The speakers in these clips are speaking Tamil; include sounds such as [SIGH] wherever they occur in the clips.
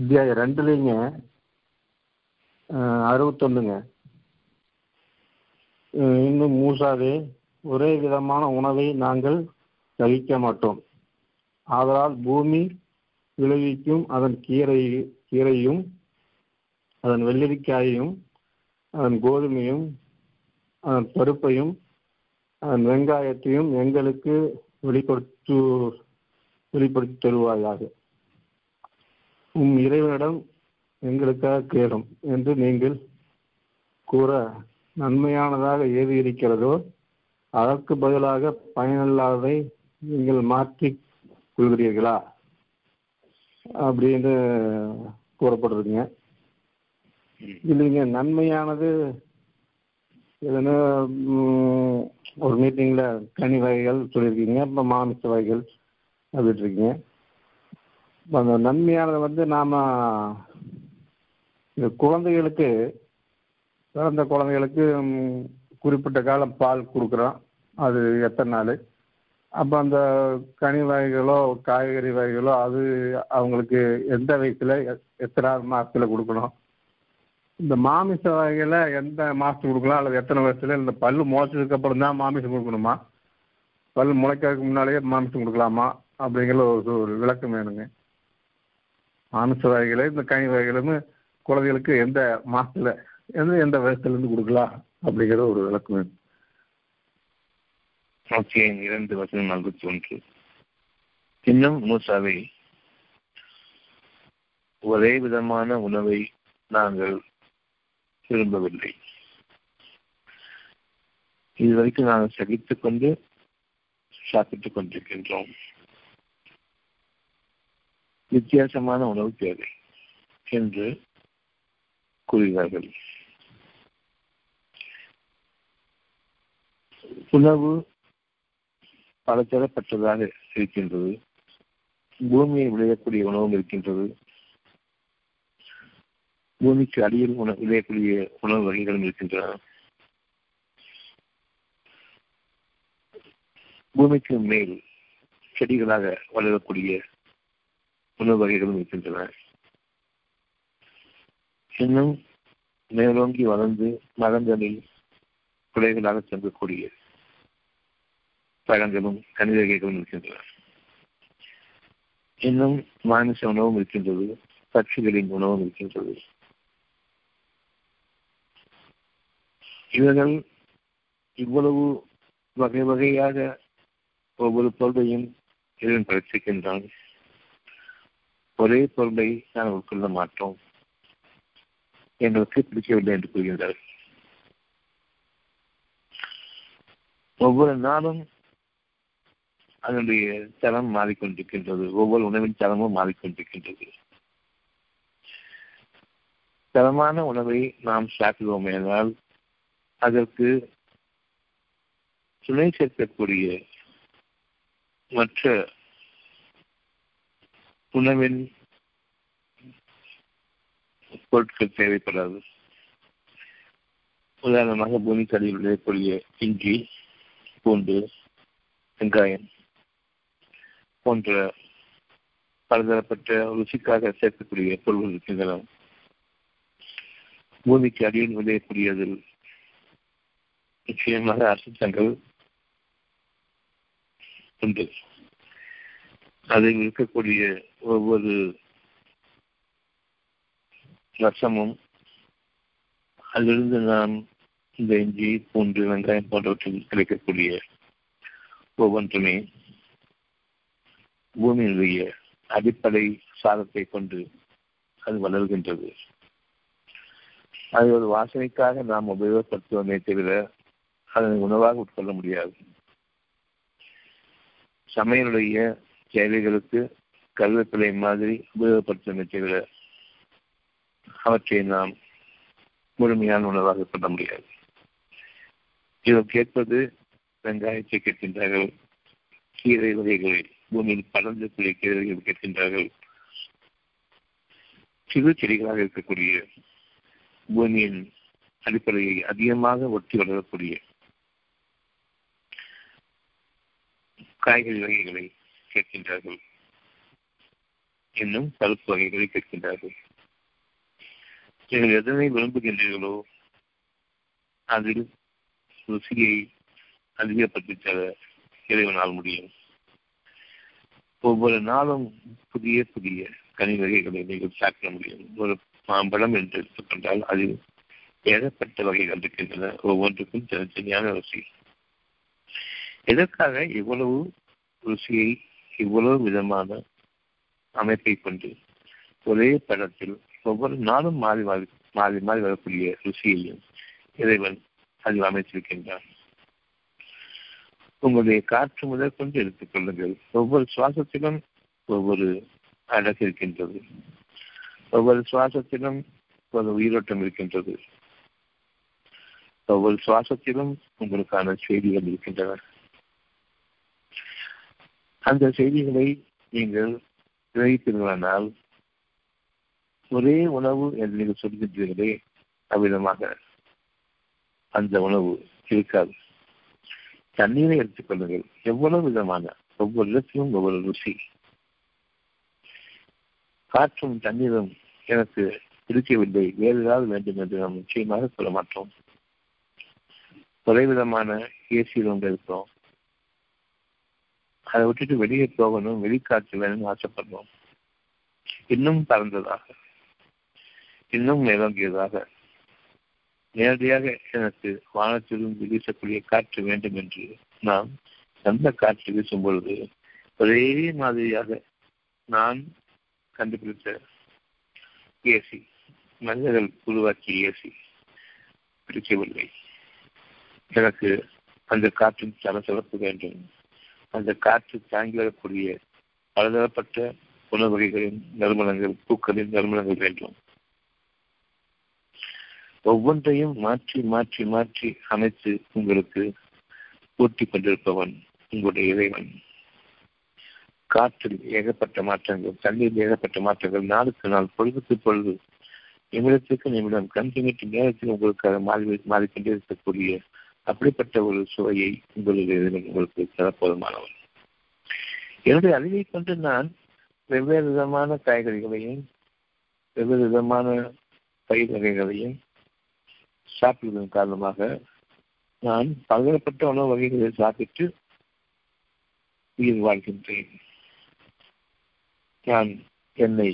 அத்தியாயம் ரெண்டுலேங்க அறுபத்தொன்னுங்க. இன்னும் மூசாவே ஒரே விதமான உணவை நாங்கள் சகிக்க மாட்டோம். ஆதலால் பூமி விளைவிக்கும் அதன் கீரை கீரையும் அதன் வெள்ளரிக்காயையும் அதன் கோதுமையும் அதன் பருப்பையும் அதன் வெங்காயத்தையும் எங்களுக்கு வெளிப்படுத்து வெளிப்படுத்தி தருவாயாக. உம் இறைவனிடம் எங்களுக்காக கேளும் என்று நீங்கள் கூற நன்மையானதாக ஏது இருக்கிறதோ அதற்கு பதிலாக பயனில்லாததை நீங்கள் மாற்றி கொள்கிறீர்களா? அப்படின்னு கூறப்படுறதுங்க இல்லைங்க நன்மையானது எதுனா ஒரு மீட்டிங்கில் கனி வகைகள் சொல்லியிருக்கீங்க இப்போ மாமிச வகைகள் அப்படின்ட்டு இருக்கீங்க அந்த நன்மையானதை வந்து நாம் இந்த குழந்தைகளுக்கு பிறந்த குழந்தைகளுக்கு குறிப்பிட்ட காலம் பால் கொடுக்குறோம். அது எத்தனை நாள்? அப்போ அந்த கனி வகைகளோ காய்கறி வகைகளோ அது அவங்களுக்கு எந்த வயசில் எத்தனாவது மாதத்தில் கொடுக்கணும்? இந்த மாமிச வகையில் எந்த மாதத்துக்கு கொடுக்கலாம்? அல்லது எத்தனை வருஷத்துல? இந்த பல் முளைச்சதுக்கு அப்புறம் தான் மாமிசம் கொடுக்கணுமா? பல் முளைக்கிறதுக்கு முன்னாலேயே மாமிசம் கொடுக்கலாமா? அப்படிங்கிற ஒரு ஒரு விளக்கம் வேணுங்க. மாமிச வகைகளை இந்த கனி வகைகளும் குழந்தைகளுக்கு எந்த மாசத்துல எந்த எந்த வயசுலேருந்து கொடுக்கலாம் அப்படிங்கிற ஒரு விளக்கம் வேணும். இரண்டு வசனம் நாற்பத்தி ஒன்று. இன்னும் மூசாவை ஒரே விதமான உணவை நாங்கள் விரும்பவில்லை. இதுவரைக்கும் நாங்கள் சகித்துக் கொண்டு சாப்பிட்டுக் கொண்டிருக்கின்றோம். வித்தியாசமான உணவு தேவை என்று கூறுகிறார்கள். உணவு பலதரப்பட்டதாக இருக்கின்றது. பூமியில் விளையக்கூடிய உணவும் இருக்கின்றது. பூமிக்கு அடியில் உணவு விளையக்கூடிய உணவு வகைகளும் இருக்கின்றன. பூமிக்கு மேல் செடிகளாக வளரக்கூடிய உணவு வகைகளும் இருக்கின்றன. இன்னும் மேலோங்கி வளர்ந்து மரங்களில் குலைகளாக சென்றக்கூடிய பழங்களும் கனிவகைகளும் இருக்கின்றன. இன்னும் மானச உணவும் இருக்கின்றது பட்சிகளின் உணவும் இருக்கின்றது. இவர்கள் இவ்வளவு வகை வகையாக ஒவ்வொரு பொருளையும் இறைவன் பரிசிக்கின்றான் ஒரே பொருளை நாங்கள் உட்கொள்ள மாட்டோம். எங்களுக்கு பிடிக்கவில்லை என்று கூறுகின்றார்கள் ஒவ்வொரு நாளும் அதனுடைய தரம் மாறிக்கொண்டிருக்கின்றது. ஒவ்வொரு உணவின் தரமும் மாறிக்கொண்டிருக்கின்றது. தரமான உணவை நாம் சாப்பிடுவோம் என்றால் அதற்கு துணை சேர்க்கக்கூடிய மற்ற உணவின் பொருட்கள் தேவைப்படாது. உதாரணமாக பூமிக்கடியில் விளையக்கூடிய இஞ்சி பூண்டு வெங்காயம் போன்ற பலதரப்பட்ட ருசிக்காக சேர்க்கக்கூடிய பொருள்கள் இருக்கின்றன. பூமிக்கு அடியில் விளையக்கூடியதில் நிச்சயமாக அரசாங்கங்கள் உண்டு. அதில் இருக்கக்கூடிய ஒவ்வொரு ரசமும் அதிலிருந்து நாம் இந்த இஞ்சி பூண்டு வெங்காயம் போன்றவற்றில் கிடைக்கக்கூடிய ஒவ்வொன்றுமே பூமியினுடைய அடிப்படை சாதத்தை கொண்டு அது வளர்கின்றது. அது ஒரு வாசனைக்காக நாம் உபயோகப்படுத்துவோமே தவிர அதனை உணவாக உட்கொள்ள முடியாது. சமையலுடைய சேவைகளுக்கு கருவேப்பிலை மாதிரி உபயோகப்படுத்துவோமே தவிர அவற்றை நாம் முழுமையான உணவாக சொல்ல முடியாது. இதை கேட்பது வெங்காயத்தை கேட்கின்றார்கள் கீரை வகைகளை பூமியில் படர்ந்தக்கூடிய கீரைகள் கேட்கின்றார்கள். சிறு செடிகளாக இருக்கக்கூடிய பூமியின் அடிப்படையை அதிகமாக ஒட்டி வளரக்கூடிய காய்கறி வகைகளை கேட்கின்றார்கள். இன்னும் பருப்பு வகைகளை கேட்கின்றார்கள். நீங்கள் எதனை விரும்புகின்றீர்களோ அதில் ருசியை அதிகப்படுத்தி தர இறைவனால் முடியும். ஒவ்வொரு நாளும் புதிய புதிய கனி வகைகளை நீங்கள் சாப்பிட முடியும். ஒரு மாம்பழம் என்று எடுத்துக்கொண்டால் அதில் ஏகப்பட்ட வகைகள் இருக்கின்றன. ஒவ்வொன்றுக்கும் தனித்தனியான ருசி. எதற்காக இவ்வளவு ருசியை இவ்வளவு விதமான அமைப்பை கொண்டு ஒரே படத்தில் ஒவ்வொரு நாளும் மாறி மாறி மாறி மாறி வரக்கூடிய ருசியையும் இறைவன் அதில் அமைத்திருக்கின்றான். உங்களுடைய காற்று முதல் கொண்டு எடுத்துக் கொள்ளுங்கள். ஒவ்வொரு சுவாசத்திலும் ஒவ்வொரு அழகு இருக்கின்றது. ஒவ்வொரு சுவாசத்திலும் ஒரு உயிரோட்டம் இருக்கின்றது. ஒவ்வொரு சுவாசத்திலும் உங்களுக்கான செய்திகள் இருக்கின்றன. அந்த செய்திகளை நீங்கள் கிரகித்தீர்களானால் ஒரே உணவு என்று நீங்கள் சொல்கின்றீர்களே அவ்விதமாக. அந்த உணவு இருக்காது. தண்ணீரை எடுத்துக்கொள்ளுங்கள் எவ்வளவு விதமான ஒவ்வொரு இடத்திலும் ஒவ்வொரு ருசி. காற்றும் தண்ணீரும் எனக்கு பிடிக்கவில்லை வேறு ஏதாவது வேண்டும் என்று நாம் நிச்சயமாக சொல்ல மாட்டோம். ஒரே விதமான ஏசியில் ஒன்று இருக்கிறோம். அதை விட்டுட்டு வெளியே போகணும் வெளிக்காற்று வேணும்னு ஆசைப்படுறோம். இன்னும் பறந்ததாக இன்னும் மேலோங்கியதாக நேரடியாக எனக்கு வானத்திலிருந்து வீசக்கூடிய காற்று வேண்டும் என்று நாம் அந்த காற்று வீசும் பொழுது ஒரே மாதிரியாக நான் கண்டுபிடித்த ஏசி மனிதர்கள் உருவாக்கிய ஏசி பிடிக்கவில்லை. எனக்கு அந்த காற்றின் சலசலப்பு வேண்டும். அந்த காற்று தாங்கி வரக்கூடிய பலதரப்பட்ட உணவு வகைகளின் நறுமணங்கள் பூக்களின் நறுமணங்கள் வேண்டும். ஒவ்வொன்றையும் மாற்றி மாற்றி மாற்றி அமைத்து உங்களுக்கு ஊட்டி கொண்டிருப்பவன் உங்களுடைய இறைவன். காற்றில் ஏகப்பட்ட மாற்றங்கள் தண்ணீரில் ஏகப்பட்ட மாற்றங்கள் நாளுக்கு நாள் பொழுதுக்கு பொழுது நிமிடத்துக்கு நிமிடம் கண்டிமிட்டு நேரத்தில் உங்களுக்காக மாறி மாறிக்கொண்டே இருக்கக்கூடிய அப்படிப்பட்ட ஒரு சுவையை உங்களுடைய உங்களுக்கு தரப்போதுமானவன் என்னுடைய அறிவை கொண்டு நான் வெவ்வேறு விதமான காய்கறிகளையும் வெவ்வேறு விதமான பயிர் வகைகளையும் சாப்பிடுவதன் காரணமாக நான் பலதரப்பட்ட உணவு வகைகளை சாப்பிட்டு உயிர் வாழ்கின்றேன். நான் என்னை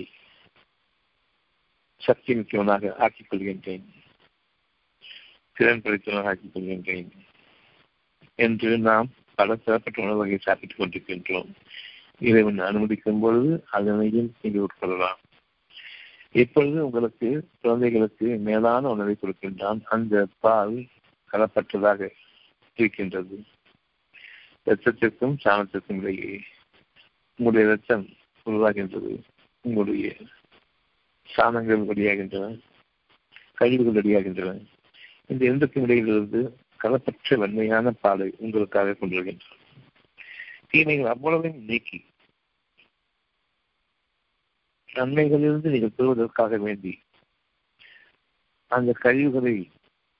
சக்தி மிக்கவனாக ஆக்கிக் கொள்கின்றேன். திறன் படைத்தவனாக ஆக்கிக் கொள்கின்றேன் என்று நாம் பல சிறப்பட்ட உணவு வகையை சாப்பிட்டுக் கொண்டிருக்கின்றோம். இறைவன் அனுமதிக்கும் பொழுது அதனையும் நீங்கள் உட்கொள்ளலாம். இப்பொழுது உங்களுக்கு குழந்தைகளுக்கு மேலான உணவை கொடுக்கின்றான். அந்த பால் கலப்பற்றதாக இருக்கின்றது. ரத்தத்திற்கும் சாணத்திற்கும் இடையே உங்களுடைய ரத்தம் உருவாகின்றது. உங்களுடைய சாணங்கள் வெளியாகின்றன கழிவுகள் வெளியாகின்றன இந்த இரண்டுக்கும் இடையிலிருந்து களப்பற்ற வன்மையான பாலை உங்களுக்காக கொண்டிருக்கின்றன தீமைகள் அவ்வளவையும் நீக்கி நன்மைகளிலிருந்து நீங்கள் பெறுவதற்காக வேண்டி அந்த கழிவுகளை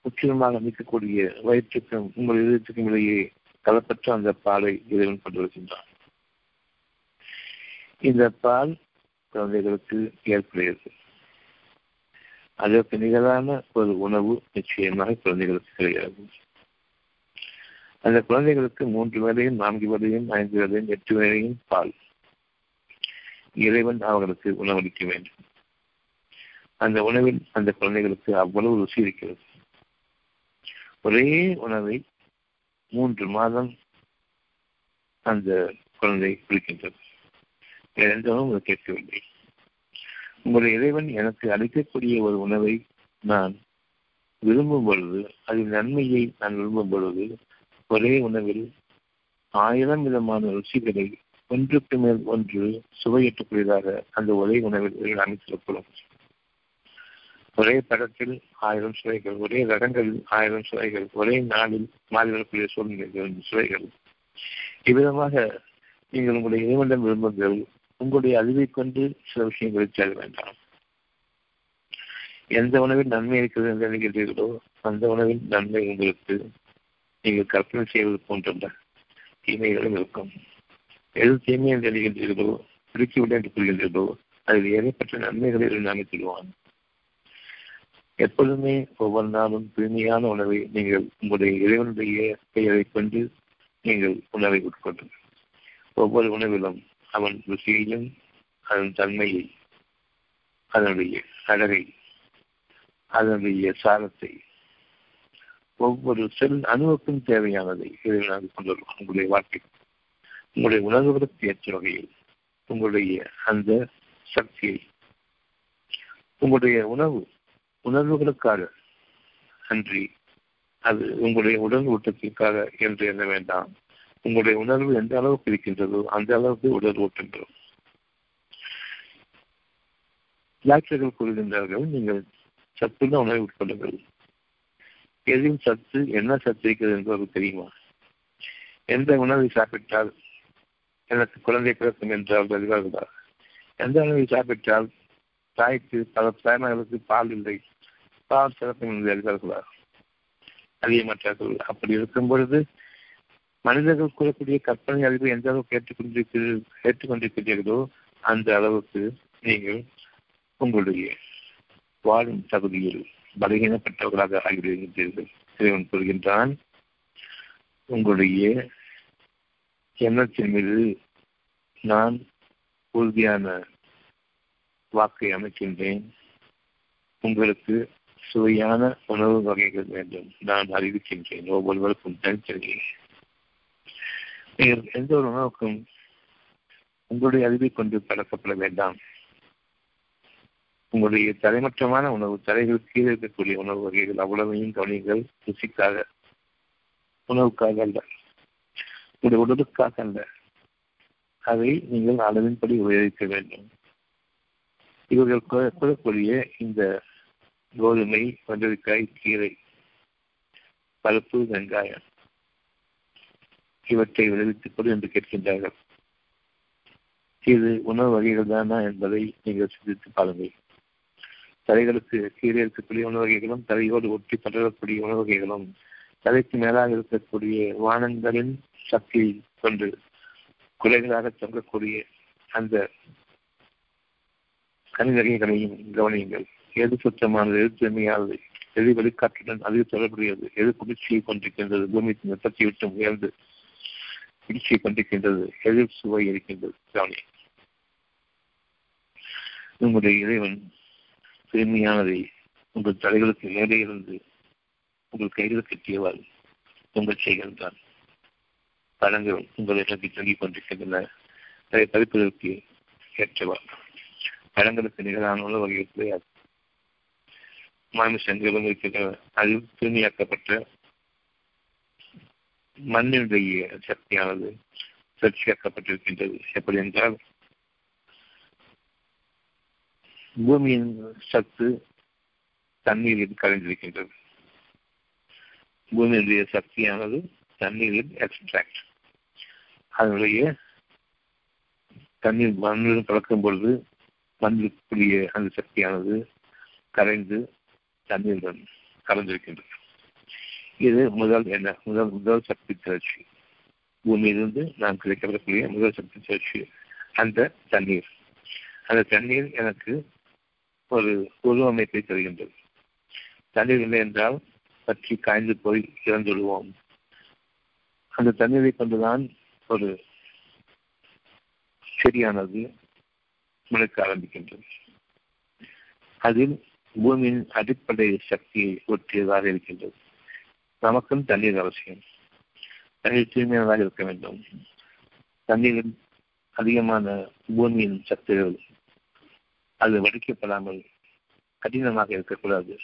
முற்றிலுமாக நீக்கக்கூடிய வயிற்றுக்கும் உங்கள் இதயத்துக்கும் இடையே கலப்பற்ற அந்த பாலை இறைவன் கொண்டு வருகின்றான். இந்த பால் குழந்தைகளுக்கு ஏற்புடையது. அதற்கு நிகரான ஒரு உணவு நிச்சயமாக குழந்தைகளுக்கு கிடையாது அந்த குழந்தைகளுக்கு மூன்று வேலையும் நான்கு வேலையும் ஐந்து வேலையும் எட்டு வேலையும் பால். இறைவன் அவர்களுக்கு உணவளிக்க வேண்டும். அந்த உணவில் அந்த குழந்தைகளுக்கு அவ்வளவு ருசி இருக்கிறது. ஒரே உணவை மூன்று மாதம் அந்த குழந்தை குளிக்கின்றது எந்த கேட்கவில்லை. உங்களுடைய இறைவன் எனக்கு அளிக்கக்கூடிய ஒரு உணவை நான் விரும்பும் பொழுது அதில் நன்மையை நான் விரும்பும் பொழுது ஒரே உணவில் ஆயிரம் விதமான ருசிகளை ஒன்றுக்கு மேல் ஒன்று சுவையற்றக்கூடியதாக அந்த ஒரே உணவில் அமைத்திருக்கிறோம் ஒரே படத்தில் ஆயிரம் சுவைகள் ஒரே ரகங்களில் ஆயிரம் சுவைகள் ஒரே நாளில் மாறிவிடக்கூடிய சூழ்நிலைகள் சுவைகள். இவ்விதமாக நீங்கள் உங்களுடைய இறைவனிடம் விரும்புங்கள். உங்களுடைய அறிவை கொண்டு சில விஷயங்களை தேட வேண்டாம். எந்த உணவில் நன்மை இருக்கிறது என்று நினைக்கிறீர்களோ அந்த உணவில் நன்மை உங்களுக்கு நீங்கள் கற்பனை செய்வது போன்ற தீமைகளும் இருக்கும். எது தீமை என்று நினைக்கின்றீர்களோ பிடிக்கவில்லை என்று கூறுகின்றீர்களோ அதில் ஏகப்பட்ட நன்மைகளை அமைத்துடுவான் எப்பொழுதுமே ஒவ்வொரு நாளும் தூய்மையான உணவை நீங்கள் உங்களுடைய இறைவனுடைய பெயரை கொண்டு நீங்கள் உணவை உட்கொள்ளுங்கள். ஒவ்வொரு உணவிலும் அவன் ருசியையும் அதன் தன்மையை அதனுடைய அழகை அதனுடைய சாரத்தை ஒவ்வொரு செல் அணுவுக்கும் தேவையானதை இறைவனாக கொண்டுள்ளோம் உங்களுடைய வாழ்க்கை. உங்களுடைய உணர்வுகளுக்கு ஏற்ற வகையில் உங்களுடைய அந்த சக்தியை உங்களுடைய உணவு உணர்வுகளுக்காக அன்றி அது உங்களுடைய உடல் ஊட்டத்திற்காக என்று எண்ண வேண்டாம். உங்களுடைய உணர்வு எந்த அளவுக்கு இருக்கின்றதோ அந்த அளவுக்கு உடல் ஓட்டுங்கள் டாக்டர்கள் கூறுகின்றார்கள் நீங்கள் சத்துள்ள உணவை உட்கொள்ளுங்கள். எதில் சத்து என்ன சத்து இருக்கிறது என்பது தெரியுமா? எந்த உணவை சாப்பிட்டால் எனக்கு குழந்தை பிறக்கும் என்றால் அறிவார்களா எந்த உணவை சாப்பிட்டால் தாய்க்கு பல தாய்மார்களுக்கு பால் இல்லை பால் சிறப்பு என்று அறிவார்களா அறிய மாட்டார்கள் அப்படி இருக்கும் பொழுது மனிதர்கள் கூறக்கூடிய கற்பனை அறிவு எந்த அளவுக்கு ஏற்றுக்கொண்டிருக்கிறீர்கள் ஏற்றுக்கொண்டிருக்கிறீர்களோ அந்த அளவுக்கு நீங்கள் உங்களுடைய வாழும் தகுதியில் பலகீனப்பட்டவர்களாக ஆகிவிடுகின்றீர்கள். இறைவன் கூறுகின்றான் உங்களுடைய எண்ணத்தின் மீது நான் உறுதியான வாக்கை அமைக்கின்றேன். உங்களுக்கு சுவையான உணவு வகைகள் வேண்டும். நான் அறிவிக்கின்றேன். ஒவ்வொருவருக்கும் தனித்தனியே நீங்கள் எந்த ஒரு உணவுக்கும் உங்களுடைய அறிவை கொண்டு பழக்கப்பட வேண்டாம். உங்களுடைய தலைமற்றமான உணவு தலைகள் கீழே இருக்கக்கூடிய உணவு வகைகள் அவ்வளவையும் கவனிங்கள் ருசிக்காக உணவுக்காக அல்ல. உங்களுடைய உடலுக்காக அல்ல. அதை நீங்கள் அளவின்படி உபயோகிக்க வேண்டும். இவர்கள் கூறக்கூடிய இந்த கோதுமை வெள்ளரிக்காய் கீரை பருப்பு வெங்காயம் இவற்றை விளைவித்துக் கொடு என்று கேட்கின்றார்கள். இது உணவு வகைகள் தானா என்பதை நீங்கள் சிந்தித்து பாருங்கள். தலைகளுக்கு கீழே இருக்கக்கூடிய உணவு வகைகளும் தலையோடு ஒட்டி படரக்கூடிய உணவு வகைகளும் தலைக்கு மேலாக இருக்கக்கூடிய வானங்களின் சக்தியை கொண்டு குறைகளாக தொங்கக்கூடிய அந்த கனிவகைகளையும் கவனியுங்கள். எது சுத்தமானது எது தூய்மையானது எது வெளிக்காற்றுடன் அதிக தொடர்புடையது எது குளிர்ச்சியை கொண்டிருக்கின்றது பூமியின் வெப்பத்தை விட்டு உயர்ந்து குளிர்ச்சியை கொண்டிருக்கின்றது எதிர் சுவை இருக்கின்றது கவனி உங்களுடைய இறைவன் பெருமையானதை உங்கள் தலைகளுக்கு மேலே இருந்து உங்கள் கைகளுக்கு கட்டியவாறு உங்கள் செய்கின்றான் பழங்கள் உங்களை நோக்கி தொங்கிக் கொண்டிருக்கின்றன. அதை பறிப்பதற்கு ஏற்றவா? பழங்களுக்கு நிகழான வகையில் வகைகள் கிடையாது. மாமிசங்களும் இருக்கின்றன அது தூய்மையாக்கப்பட்ட மண்ணினுடைய சக்தியானது சர்ச்சையாக்கப்பட்டிருக்கின்றது எப்படி என்றால் பூமியின் சத்து தண்ணீரில் கலைந்திருக்கின்றது பூமியினுடைய சக்தியானது தண்ணீரில் எக்ஸ்ட்ராக்ட் அதனுடைய தண்ணீர் மண்ணில் கலக்கும் பொழுது மண்ணிற்குரிய அந்த சக்தியானது கரைந்து தண்ணீருடன் கலந்திருக்கின்றது. இது முதல் என்ன? முதல் முதல் சக்தி திரட்சி பூமியிலிருந்து நான் கிடைக்கப்படக்கூடிய முதல் சக்தி திரட்சி அந்த தண்ணீர். அந்த தண்ணீர் எனக்கு ஒரு உருவமைப்பை தருகின்றது. தண்ணீர் இல்லை என்றால் பற்றி காய்ந்து போய் இறந்துடுவோம் அந்த தண்ணீரை கொண்டுதான் ஒரு செடியானது முளைக்க ஆரம்பிக்கின்றது. அதில் பூமியின் அடிப்படை சக்தியை ஒற்றியதாக இருக்கின்றது. நமக்கும் தண்ணீர் அவசியம். தண்ணீர் தூய்மையானதாக இருக்க வேண்டும். தண்ணீரில் அதிகமான பூமியின் சத்துகள் அது வடிக்கப்படாமல் கடினமாக இருக்கக்கூடாது.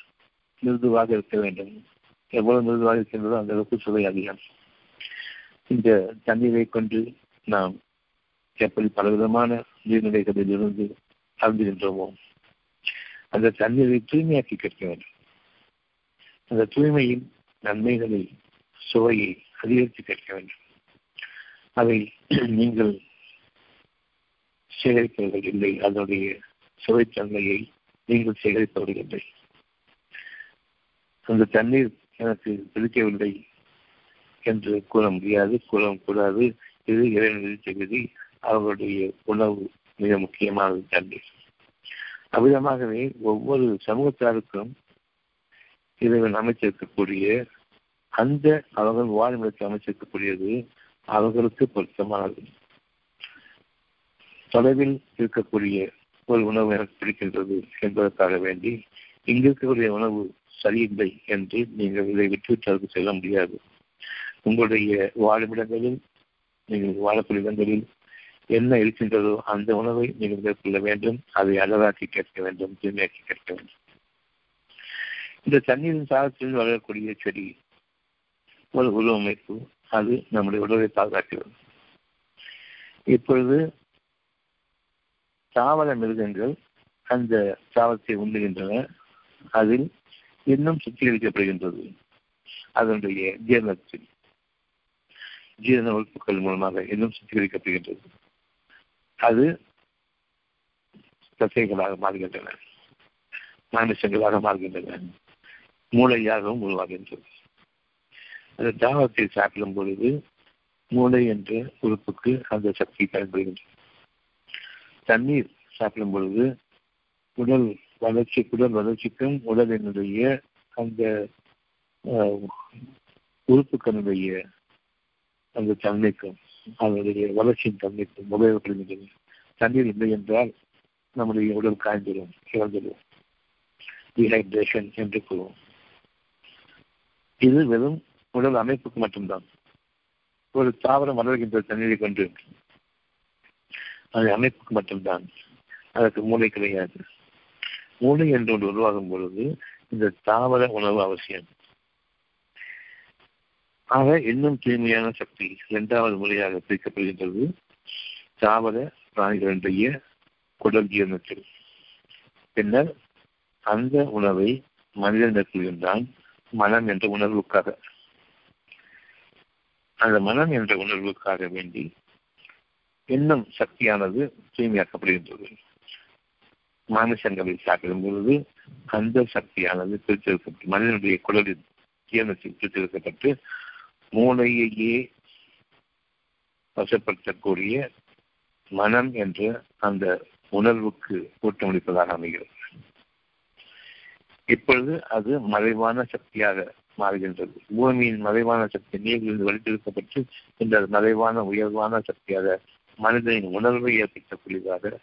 மிருதுவாக இருக்க வேண்டும். எவ்வளவு மிருதுவாக இருக்கின்றதோ அந்த அளவுக்கு சுவை அதிகம். இந்த தண்ணீரை கொண்டு நாம் எப்படி பலவிதமான நீர்நிலைகளில் இருந்து அருந்துகின்றோமோ அந்த தண்ணீரை தூய்மையாக்கி கேட்க வேண்டும். அந்த தூய்மையின் நன்மைகளை சுவையை அதிகரித்து கேட்க வேண்டும். அதை நீங்கள் சேகரிப்பவர்கள் இல்லை. அதனுடைய சுவைத்தன்மையை நீங்கள் சேகரிப்பவர்கள் இல்லை. அந்த தண்ணீர் எனக்கு பிடிக்கவில்லை என்று கூற முடியாது கூற கூடாது இது இறைவன் விதி அவர்களுடைய உணவு மிக முக்கியமானது தண்ணீர். அவ்விதமாகவே ஒவ்வொரு சமூகத்தாருக்கும் இறைவன் அமைச்சிருக்கக்கூடிய அந்த அவர்கள் வாழ்முறைக்கு அமைச்சிருக்கக்கூடியது அவர்களுக்கு பொருத்தமானது. தொலைவில் இருக்கக்கூடிய ஒரு உணவு எனக்கு பிடிக்கின்றது என்பதற்காக வேண்டி இங்கிருக்கக்கூடிய உணவு சரியில்லை என்று நீங்கள் இதை விட்டுவிட்டு செல்ல முடியாது. உங்களுடைய வாழுமிடங்களில் நீங்கள் வாழக்கூடிய இடங்களில் என்ன இருக்கின்றதோ அந்த உணவை நீங்கள் மேற்கொள்ள வேண்டும் அதை அழகாக்கி கேட்க வேண்டும் தூய்மையாக்கி கேட்க வேண்டும். இந்த தண்ணீரின் சாதத்தில் வளரக்கூடிய செடி ஒரு உருவமைப்பு அது நம்முடைய உடலை பாதுகாக்கிறது. இப்பொழுது தாவர மிருகங்கள் அந்த தாவரத்தை உண்ணுகின்றன. அதில் இன்னும் சுத்திகரிக்கப்படுகின்றது அதனுடைய ஜீரணத்தில் ஜீரண உறுப்புகள் மூலமாக இன்னும் சுத்திகரிக்கப்படுகின்றது அது தசைகளாக மாறுகின்றன. மாமிசங்களாக மாறுகின்றன. மூளையாகவும் உருவாகின்றது. அந்த தாவரத்தை சாப்பிடும் பொழுது மூளை என்ற உறுப்புக்கு அந்த சக்தி பயன்படுகின்றது. தண்ணீர் சாப்பிடும் பொழுது உடல் வளர்ச்சி உடல் வளர்ச்சிக்கும் உடலினுடைய அந்த உறுப்புக்களுடைய அந்த தன்மைக்கும் அதனுடைய வளர்ச்சியின் தன்மைக்கும் உபயோகப்படுகின்றன தண்ணீர் இல்லை என்றால் நம்முடைய உடல் காய்ந்திடும் இழந்துடும் டீஹைட்ரேஷன் என்று கூறுவோம். இது வெறும் உடல் அமைப்புக்கு மட்டும்தான். ஒரு தாவரம் வளர்கின்ற தண்ணீரை கொண்டு அது அமைப்புக்கு மட்டும்தான். அதற்கு மூளை கிடையாது. மூளை என்று ஒன்று உருவாகும் பொழுது இந்த தாவர உணவு அவசியம். ஆக இன்னும் தூய்மையான சக்தி இரண்டாவது முறையாக பிரிக்கப்படுகின்றது. தாவர பிராணிகளுடைய குடல் ஜீரணத்தில். பின்னர் அந்த உணவை மனிதன் மேற்கொள்கின்றான் மனம் என்ற உணர்வுக்காக. அந்த மனம் என்ற உணர்வுக்காக வேண்டி இன்னும் சக்தியானது தூய்மையாக்கப்படுகின்றது. மானுஷங்களை சாப்பிடும் பொழுது அந்த சக்தியானது பிரித்தெடுக்கப்பட்டு மனிதனுடைய குடலில் ஜீரணத்தில் பிரித்தெடுக்கப்பட்டு மூளையையே வசப்படுத்தக்கூடிய மனம் என்ற அந்த உணர்வுக்கு ஊட்டமளிப்பதாக அமைகிறது. இப்பொழுது அது மறைவான சக்தியாக மாறுகின்றது. பூமியின் மறைவான சக்தி நீரிலிருந்து வலித்தெடுக்கப்பட்டு இந்த மறைவான உயர்வான சக்தியாக மனிதனின் உணர்வை ஏற்பட்ட ஏற்படுத்தக்கூடியதாக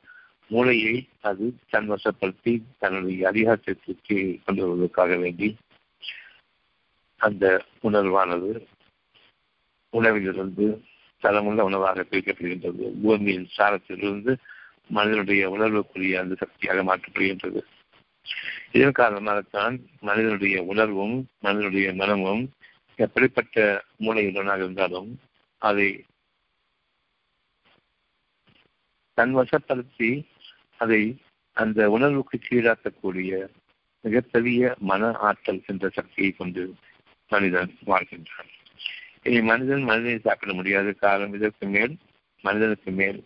மூளையை அது தன் வசப்படுத்தி தன்னுடைய அதிகாரத்திற்கு கொண்டு வருவதற்காக வேண்டி அந்த உணர்வானது உணவிலிருந்து தரமுள்ள உணவாக பிரிக்கப்படுகின்றது. பூமியின் சாரத்திலிருந்து மனிதனுடைய உணர்வுக்குரிய அந்த சக்தியாக மாற்றப்படுகின்றது. இதன் காரணமாகத்தான் மனிதனுடைய உணர்வும் மனிதனுடைய மனமும் எப்படிப்பட்ட மூளையுடனாக இருந்தாலும் அதை தன் வசப்படுத்தி அதை அந்த உணர்வுக்கு கீழாக்கக்கூடிய மிகப்பெரிய மன ஆற்றல் என்ற சக்தியை கொண்டு மனிதன் வாழ்கின்றான். இனி மனிதன் மனிதனை சாப்பிட முடியாது காரணம் இதற்கு மேல் மனிதனுக்கு மேல்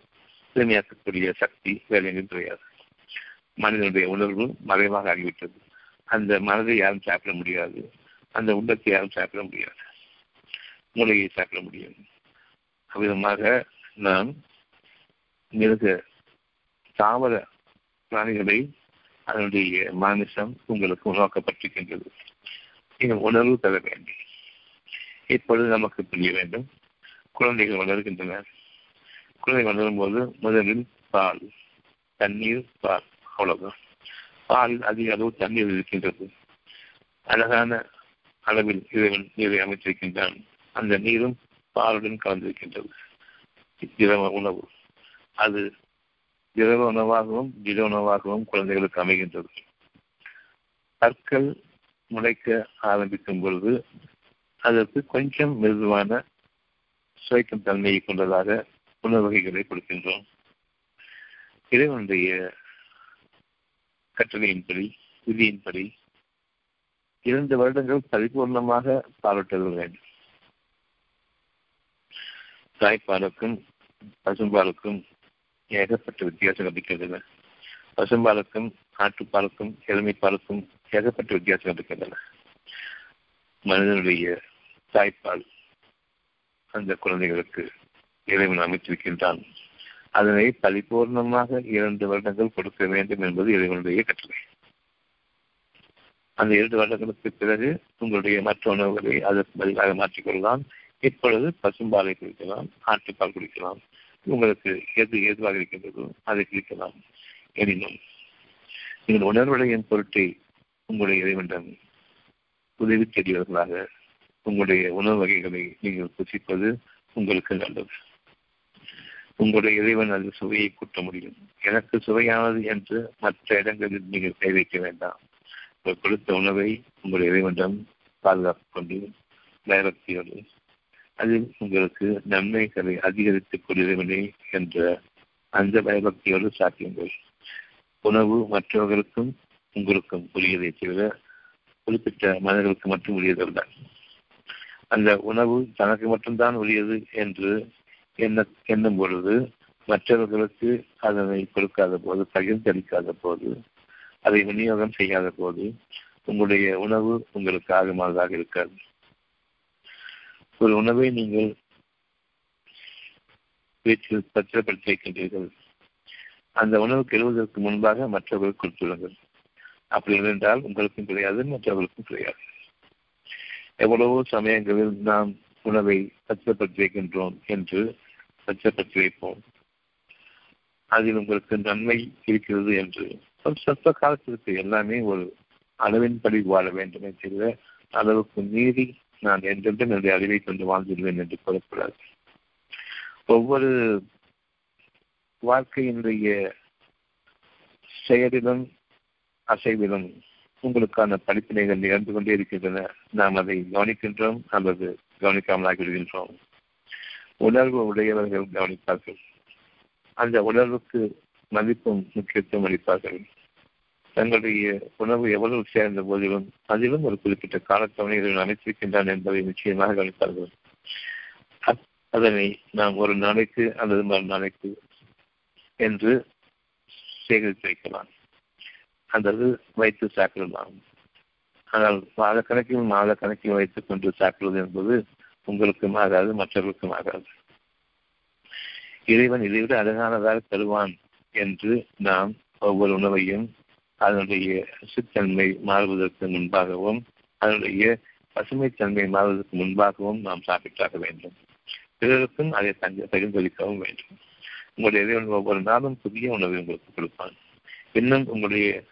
திறமையாக்கக்கூடிய சக்தி வேலை கிடையாது. மனிதனுடைய உணர்வு மறைவாக ஆகிவிட்டது. அந்த மனதை யாரும் சாப்பிட முடியாது. அந்த உள்ளத்தை யாரும் சாப்பிட முடியாது. மூளையை சாப்பிட முடியாது. அவ்விதமாக நாம் மிருக தாவர பிராணிகளை அதனுடைய மாமிசம் உங்களுக்கு உருவாக்கப்பட்டிருக்கின்றது. இந்த உணர்வு தர வேண்டும். இப்பொழுது நமக்கு புரிய வேண்டும். குழந்தைகள் வளர்கின்றன குழந்தை வளரும் போது முதலில் பால் தண்ணீர் பால். அவ்வளவுதான். பாலில் அதிக அளவு தண்ணீர் இருக்கின்றது. அழகான அளவில் இறைவன் நீரை அமைத்திருக்கின்றான். அந்த நீரும் பாலுடன் கலந்திருக்கின்றது. திரவ உணவு. அது திரவ உணவாகவும் திட உணவாகவும் குழந்தைகளுக்கு அமைகின்றது. கற்கள் முளைக்க ஆரம்பிக்கும் பொழுது அதற்கு கொஞ்சம் மிருதுவான சுவைக்கும் தன்மையை கொண்டதாக உணவு வகைகளை கொடுக்கின்றோம். இறைவனுடைய கட்டளையின்படி விதியின்படி இரண்டு வருடங்கள் பரிபூர்ணமாக பாலூட்டல் வேண்டும். தாய்ப்பாலுக்கும் பசும்பாலுக்கும் ஏகப்பட்ட வித்தியாசம் இருக்கின்றன. பசும்பாலுக்கும் ஆட்டுப்பாலுக்கும் எளிமைப்பாலுக்கும் ஏகப்பட்ட வித்தியாசம் இருக்கின்றன. மனிதனுடைய தாய்ப்பால் அந்த குழந்தைகளுக்கு இறைவன் அமைத்திருக்கின்றான். அதனை பரிபூர்ணமாக இரண்டு வருடங்கள் கொடுக்க வேண்டும் என்பது இறைவனுடைய கட்டளை. அந்த இரண்டு வருடங்களுக்கு பிறகு உங்களுடைய மற்ற உணவுகளை அதற்கு பதிலாக மாற்றிக்கொள்ளலாம் இப்பொழுது பசும்பாலை குடிக்கலாம் ஆட்டுப்பால் குடிக்கலாம். உங்களுக்கு எது எதுவாக இருக்கின்றதோ அதை குடிக்கலாம். எனினும் நீங்கள் உணர்வடையின் பொருட்டை உங்களுடைய இறைவனிடம் உதவி தேடியவர்களாக உங்களுடைய உணவு வகைகளை நீங்கள் புசிப்பது உங்களுக்கு நல்லது. உங்களுடைய இறைவன் அது சுவையை கூட்ட முடியும். எனக்கு சுவையானது என்று மற்ற இடங்களில் நீங்கள் கை வைக்க வேண்டாம். உங்கள் கொடுத்த உணவை உங்களுடைய இறைவனிடம் பாதுகாத்துக் கொண்டு பயபக்தியோடு அதில் உங்களுக்கு நன்மைகளை அதிகரித்துக் கொள்கிறவனே என்ற அந்த பயபக்தியோடு சாத்தியங்கள். உணவு மற்றவர்களுக்கும் உங்களுக்கும் உரியதை தவிர குறிப்பிட்ட மனிதர்களுக்கு மட்டும் உரியதல்ல. அந்த உணவு தனக்கு மட்டும்தான் உரியது என்று என்ன எண்ணும் பொழுது மற்றவர்களுக்கு அதனை கொடுக்காத போது பகிர்ந்தளிக்காத போது அதை விநியோகம் செய்யாத போது உங்களுடைய உணவு உங்களுக்கு ஆகமானதாக இருக்காது. ஒரு உணவை நீங்கள் வீட்டில் பத்திரப்படுத்தி வைக்கின்றீர்கள் அந்த உணவு கெழுவதற்கு முன்பாக மற்றவர்களுக்கு கொடுத்துள்ளுங்கள் அப்படி இருந்தால் உங்களுக்கும் கிடையாது மற்றவர்களுக்கும் கிடையாது. எவ்வளவோ சமயங்களில் நாம் உணவை பத்திரப்படுத்தி வைக்கின்றோம் என்று பத்திரப்படுத்தி வைப்போம் அதில் உங்களுக்கு நன்மை இருக்கிறது என்று. ஒரு சொற்ப காலத்திற்கு எல்லாமே ஒரு அளவின்படி வாழ வேண்டுமே தவிர அளவுக்கு மீறி நான் என்றென்றும் என்னுடைய அறிவை கொண்டு வாழ்ந்துடுவேன் என்று கூறக்கூடாது. ஒவ்வொரு வாழ்க்கையினுடைய செயலிலும் அசைவிலும் உங்களுக்கான படிப்பினைகள் நிகழ்ந்து கொண்டே இருக்கின்றன. நாம் அதை கவனிக்கின்றோம் அல்லது கவனிக்காமல் ஆகிவிடுகின்றோம் உணர்வு உடையவர்கள் கவனிப்பார்கள். அந்த உணர்வுக்கு மதிப்பும் முக்கியத்துவம் அளிப்பார்கள். தங்களுடைய உணவு எவ்வளவு சேர்ந்த போதிலும் அதிலும் ஒரு குறிப்பிட்ட காலத்தவணைகளை அமைத்திருக்கின்றான் என்பதை நிச்சயமாக கவனிப்பார்கள். அதனை நாம் ஒரு நாளைக்கு அல்லது மறு நாளைக்கு என்று சேகரித்து வைக்கலாம். அல்லது வைத்து சாப்பிடலாம். ஆனால் மாத கணக்கில் மாத கணக்கில் வைத்துக் கொண்டு சாப்பிடுவது என்பது உங்களுக்கும் ஆகாது மற்றவர்களுக்கும் ஆகாது. இறைவன் இதைவிட அழகானதாக தருவான் என்று நாம் ஒவ்வொரு உணவையும் அதனுடைய சுத்தன்மை மாறுவதற்கு முன்பாகவும் அதனுடைய பசுமைத்தன்மை மாறுவதற்கு முன்பாகவும் நாம் சாப்பிட்டாக வேண்டும். பிறருக்கும் அதை தங்க பகிர்ந்தளிக்கவும் வேண்டும். உங்களுடைய இறைவன் ஒவ்வொரு நாளும் புதிய உணவை உங்களுக்கு கொடுப்பான். இன்னும் உங்களுடைய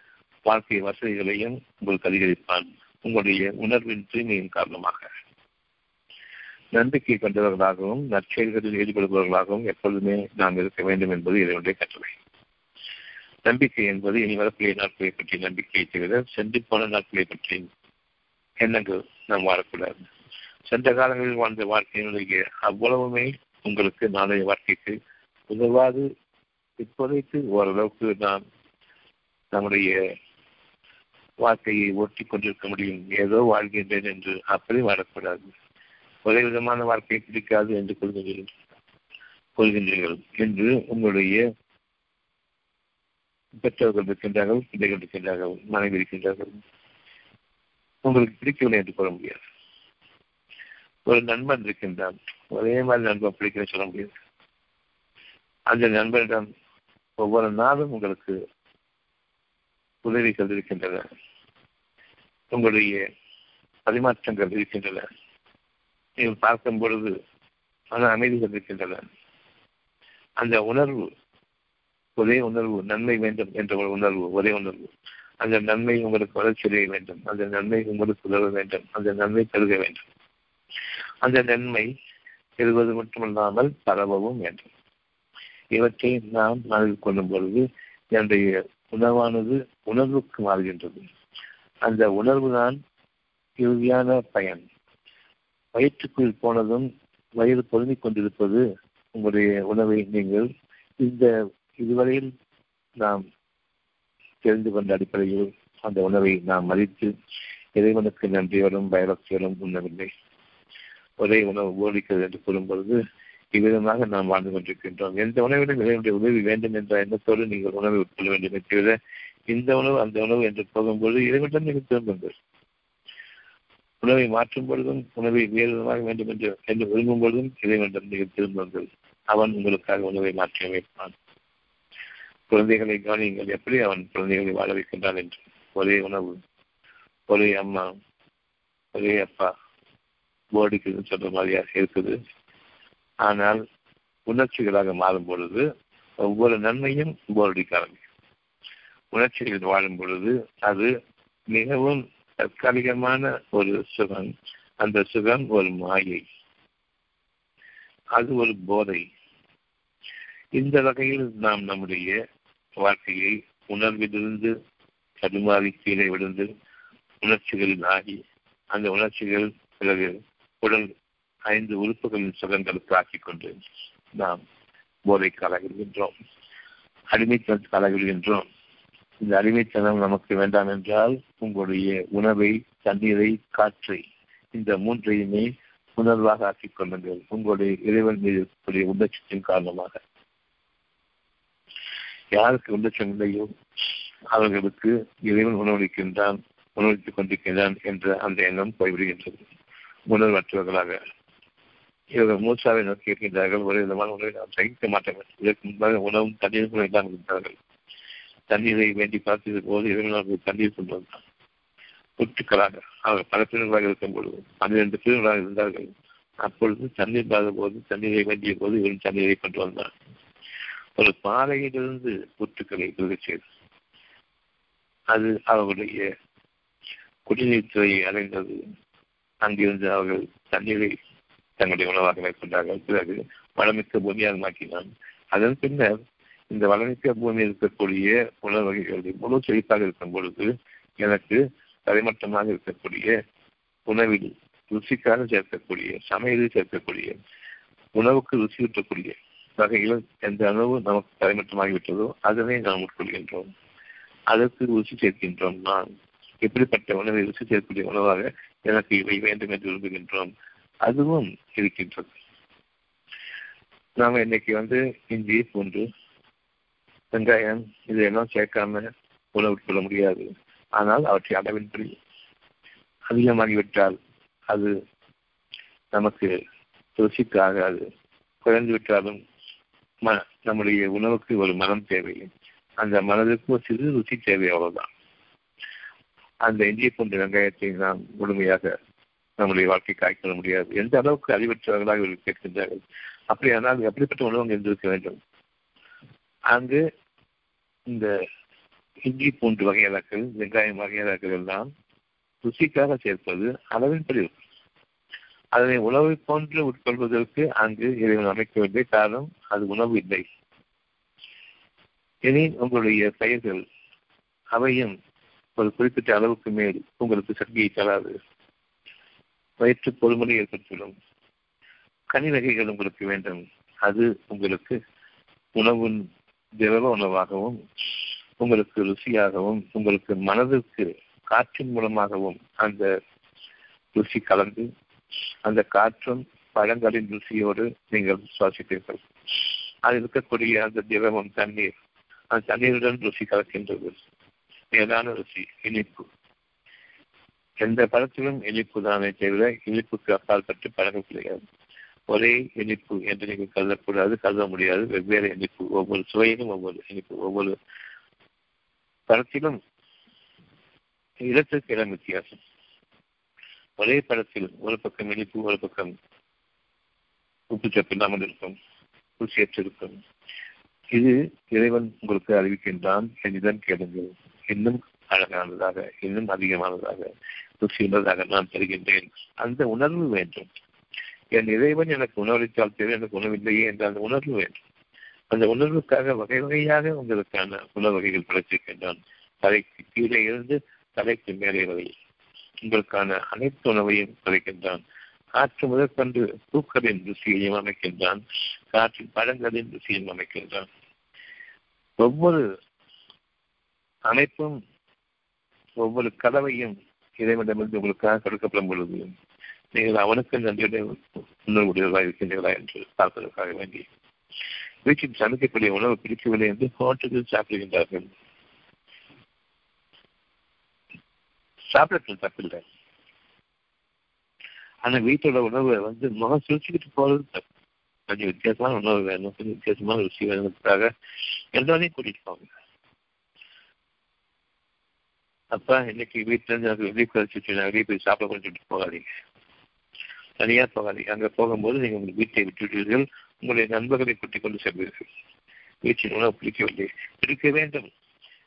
வாழ்க்கை வசதிகளையும் உங்களுக்கு அதிகரிப்பான். உங்களுடைய உணர்வின் தூய்மையின் காரணமாக. நம்பிக்கை கொண்டவர்களாகவும் நற்செயல்களில் ஈடுபடுபவர்களாகவும் எப்பொழுதுமே நாம் இருக்க வேண்டும் என்பது இதனுடைய கட்டளை. நம்பிக்கை என்பது இனி வரக்கூடிய நாட்களை பற்றிய நம்பிக்கையை தவிர சென்று போன நாட்களை பற்றி எண்ணங்கள் நாம் வாழக்கூடாது. சென்ற காலங்களில் வாழ்ந்த வாழ்க்கையினுடைய அவ்வளவுமே உங்களுக்கு நாளைய வாழ்க்கைக்கு உதவாது. இப்போதைக்கு ஓரளவுக்கு நாம் நம்முடைய வாழ்க்கையை ஓட்டி கொண்டிருக்க முடியும். ஏதோ வாழ்கின்றேன் என்று அப்படி வாழக்கூடாது. ஒரே விதமான வாழ்க்கை பிடிக்காது என்று கொள்கின்றீர்கள். கொள்கின்றீர்கள் என்று உங்களுடைய பெற்றோர்கள் இருக்கின்றார்கள் பிள்ளைகள் இருக்கின்றார்கள் மனைவி இருக்கின்றார்கள். உங்களுக்கு பிடிக்கவில்லை என்று கூற முடியாது. ஒரு நண்பன் இருக்கின்றான். ஒரே மாதிரி நண்பன் பிடிக்கணும்னு சொல்ல முடியாது. அந்த நண்பனிடம் ஒவ்வொரு நாளும் உங்களுக்கு உதவிகள் இருக்கின்றன. உங்களுடைய பரிமாற்றங்கள் இருக்கின்றன. நீங்கள் பார்க்கும் பொழுது மன அமைதி கொண்டிருக்கின்றன அந்த உணர்வு ஒரே உணர்வு நன்மை வேண்டும் என்ற ஒரு உணர்வு ஒரே உணர்வு. அந்த நன்மை உங்களுக்கு வளர்ச்சியடைய வேண்டும். அந்த நன்மை உங்களுக்கு உதவ வேண்டும். அந்த நன்மை பெருக வேண்டும். அந்த நன்மை பெறுவது மட்டுமல்லாமல் பரவவும் வேண்டும். இவற்றை நாம் மனதில் கொள்ளும் பொழுது என்னுடைய உணவானது உணர்வுக்கு மாறுகின்றது. அந்த உணர்வு தான் இறுதியான பயன். வயிற்றுக்குள் போனதும் வயிறு பொருந்திக் கொண்டிருப்பது உங்களுடைய உணவை நீங்கள் இந்த இதுவரையில் நாம் தெரிந்து கொண்ட அடிப்படையில் அந்த உணவை நாம் மதித்து இறைவனுக்கு நன்றியோடும் பயபக்தியோடும் உண்ணவில்லை. ஒரே உணவு போதிக்கிறது என்று கூறும் பொழுது இவ்விதமாக நாம் வாழ்ந்து கொண்டிருக்கின்றோம். எந்த உணவிலும் இறைவனுடைய உதவி வேண்டும் என்ற எண்ணத்தோடு நீங்கள் உணவை உட்கொள்ள வேண்டும். தவிர இந்த உணவு அந்த உணவு என்று போகும்போது இறைவனிடம் நீங்கள் திரும்புங்கள். உணவை மாற்றும் பொழுதும் உணவை வேறு விதமாக வேண்டும் என்று என்று விரும்பும் பொழுதும் இதை வேண்டும் நீங்கள் திரும்புங்கள் அவன் உங்களுக்காக உணவை மாற்றி அமைப்பான். குழந்தைகளை கவனியுங்கள். எப்படி அவன் குழந்தைகளை வாழ வைக்கின்றான் என்று. ஒரே உணவு ஒரே அம்மா ஒரே அப்பா. போர்டுக்கு சொல்ற மாதிரியாக இருக்குது. ஆனால் உணர்ச்சிகளாக மாறும் பொழுது ஒவ்வொரு நன்மையும் போர்டிக்க ஆரம்பிக்கும் உணர்ச்சிகள் வாழும் பொழுது அது மிகவும் தற்காலிகமான ஒரு சுகம். அந்த சுகம் ஒரு மாயை. அது ஒரு போதை. இந்த வகையில் நாம் நம்முடைய வாழ்க்கையை உணர்விலிருந்து தடுமாறி கீழே விழுந்து உணர்ச்சிகளில் ஆகி அந்த உணர்ச்சிகள் பிறகு உடல் ஐந்து உறுப்புகளின் சுகங்களுக்கு ஆக்கிக் கொண்டு நாம் போதைக்கு ஆளாகிவிடுகின்றோம் அடிமைத்தனத்துக்கு ஆளாகிவிடுகின்றோம் இந்த அடிமைத்தனம் நமக்கு வேண்டாம் என்றால் உங்களுடைய உணவை தண்ணீரை காற்றை இந்த மூன்றையுமே உணர்வாக ஆக்கிக் கொள்ளுங்கள். உங்களுடைய இறைவன் மீது இருக்கக்கூடிய உணர்ச்சியின் காரணமாக. யாருக்கு உணர்ச்சம் இல்லையோ அவர்களுக்கு இறைவன் உணவளிக்கின்றான் உணவளித்துக் கொண்டிருக்கின்றான் என்ற அந்த எண்ணம் போய்விடுகின்றது. உணர்வற்றவர்களாக. இவர்கள் மூசாவை நோக்கி இருக்கின்றார்கள். ஒரு விதமான உணவை நாம் சகிக்க மாட்டார்கள் இதற்கு முன்பாக உணவும் தண்ணீர் கூட இல்லாமல் தண்ணீரை வேண்டி பார்த்தது போது இறைவன் தண்ணீர் கொண்டு வந்தான் புற்றுக்களாக அவர் பல பிரிவுகளாக இருக்கும் பொழுது பன்னிரண்டு பிரிவுகளாக இருந்தார்கள். அப்பொழுது தண்ணீர் பார்த்த போது தண்ணீரை வேண்டிய போது இவன் தண்ணீரை கொண்டு வந்தான் ஒரு பாறையிலிருந்து புற்றுக்களை விருகச் செய்து அது அவர்களுடைய குடிநீர் துறையை அடைந்தது. அங்கிருந்து அவர்கள் தண்ணீரை தங்களுடைய உணவாக மேற்கொண்டார்கள் பிறகு வளமிக்க பூமியாக மாற்றினான். அதன் பின்னர் இந்த வளமிக்க பூமியில் இருக்கக்கூடிய உணவு வகைகள் முழு செழிப்பாக இருக்கும் பொழுது எனக்கு தரைமட்டமாக இருக்கக்கூடிய உணவில் ருசிக்காக சேர்க்கக்கூடிய சமையலில் சேர்க்கக்கூடிய உணவுக்கு ருசி ஊட்டக்கூடிய வகையில் எந்த உணவு நமக்கு தரைமட்டமாகிவிட்டதோ அதனை நாம் உட்கொள்கின்றோம். அதற்கு ருசி சேர்க்கின்றோம் நான். எப்படிப்பட்ட உணவை ருசி சேர்க்கக்கூடிய உணவாக எனக்கு இவை வேண்டும் என்று விரும்புகின்றோம். அதுவும் இருக்கின்றது. நாம் இன்னைக்கு வந்து இந்தியை போன்று வெங்காயம் இதையெல்லாம் சேர்க்காம உணவு கொள்ள முடியாது. ஆனால் அவற்றை அளவின்றி அதிகமாகிவிட்டால் அது நமக்கு ருசிக்கு ஆகாது. குறைந்து விட்டாலும் ம நம்முடைய உணவுக்கு ஒரு மனம் தேவை. அந்த மனதுக்கு ஒரு சிறு ருசி தேவை அவ்வளவுதான். அந்த இந்திய போன்ற வெங்காயத்தை நாம் முழுமையாக நம்முடைய வாழ்க்கை காய்க்கொள்ள முடியாது. எந்த அளவுக்கு அறிவற்றவர்களாக இவர்கள் கேட்கின்றார்கள்? அப்படியானால் எப்படிப்பட்ட உணவு அங்கு இருந்திருக்க வேண்டும்? அங்கு இந்த இஞ்சி பூண்டு வகையாளர்கள் வெங்காயம் வகையதாக்கள் எல்லாம் ருசிக்காக சேர்ப்பது அளவின் அளவின்படி அதனை உணவை போன்று உட்கொள்வதற்கு அங்கு இறைவன் அமைக்கவில்லை காரணம் அது உணவு இல்லை. இனி உங்களுடைய பெயர்கள் அவையும் ஒரு குறிப்பிட்ட அளவுக்கு மேல் உங்களுக்கு சக்தியை தராது. வயிற்று பொறுமுறை ஏற்பட்டுவிடும். கனி வகைகள் உங்களுக்கு வேண்டும். அது உங்களுக்கு உணவின் திரவ உணவாகவும் உங்களுக்கு ருசியாகவும் உங்களுக்கு மனதிற்கு காற்றின் மூலமாகவும் அந்த ருசி கலந்து அந்த காற்றும் பழங்களின் ருசியோடு நீங்கள் சுவாசிப்பீர்கள். அதில் இருக்கக்கூடிய அந்த திரவம் தண்ணீர் அந்த தண்ணீருடன் ருசி கலக்கின்றது. மேலான ருசி இனிப்பு. எந்த பழத்திலும் இனிப்பு தானே தவிர இனிப்புக்கு அப்பால் பற்றி பழங்கள் கிடையாது ஒரே இனிப்பு என்று நீங்கள் கருதக்கூடாது கருத முடியாது. வெவ்வேறு இனிப்பு ஒவ்வொரு சுவையிலும் ஒவ்வொரு இனிப்பு ஒவ்வொரு படத்திலும் இடத்திற்கு இடம் வித்தியாசம். ஒரே படத்தில் ஒரு பக்கம் இனிப்பு ஒரு பக்கம் உப்பு சப்பு இல்லாமல் இருக்கும் ருசியற்றிருக்கும். இது இறைவன் உங்களுக்கு அறிவிக்கின்றான். என்னிடம் கேளுங்கள். இன்னும் அழகானதாக இன்னும் அதிகமானதாக ருசியுள்ளதாக நான் தருகின்றேன். அந்த உணர்வு வேண்டும். என் இறைவன் எனக்கு உணவளித்தால் தேவை எனக்கு உணவில்லையே என்ற அந்த உணர்வு வேண்டும். அந்த உணர்வுக்காக வகை வகையாக உங்களுக்கான உணவு வகைகள் படைத்திருக்கின்றான். தலைக்கு கீழே இருந்து தலைக்கு மேலே வரை உங்களுக்கான அனைத்து உணவையும் படைக்கின்றான். காற்று முதற்கொண்டு பூக்களின் ருசியையும் அமைக்கின்றான். காற்றின் பழங்களின் ருசியையும் அமைக்கின்றான். ஒவ்வொரு அமைப்பும் ஒவ்வொரு கலவையும் இறைவனிடமிருந்து உங்களுக்காக கொடுக்கப்படும் பொழுது நீங்கள் அவனுக்கு நன்றியுடைய உணர்வுடையவர்களாக இருக்கின்றீர்களா என்று பார்ப்பதற்காக வேண்டி. வீட்டில் சமைக்கக்கூடிய உணவு பிடிக்கவில்லை என்று ஹோட்டலில் சாப்பிடுகின்றார்கள். சாப்பிடத்தில் தப்பில்லை. ஆனா வீட்டோட உணவை வந்து முகம் சுழிச்சுக்கிட்டு போறது தப்பு. கொஞ்சம் வித்தியாசமான உணவு வேணும். கொஞ்சம் வித்தியாசமான ருசி வேணுங்கிறதுக்காக எல்லாரையும் கூட்டிட்டு போங்க. அப்பா இன்னைக்கு வீட்டுல இருந்து எனக்கு வெளியே வெளியே போய் சாப்பிட கொஞ்சம் போகாதீங்க. தனியாக போகாதீங்க அங்க போகும்போது நீங்கள் உங்கள் வீட்டை விட்டுவிட்டீர்கள் உங்களுடைய நண்பர்களை கூட்டிக் கொண்டு செல்வீர்கள். வீச்சின் உணவு பிடிக்கவில்லை. பிடிக்க வேண்டும்.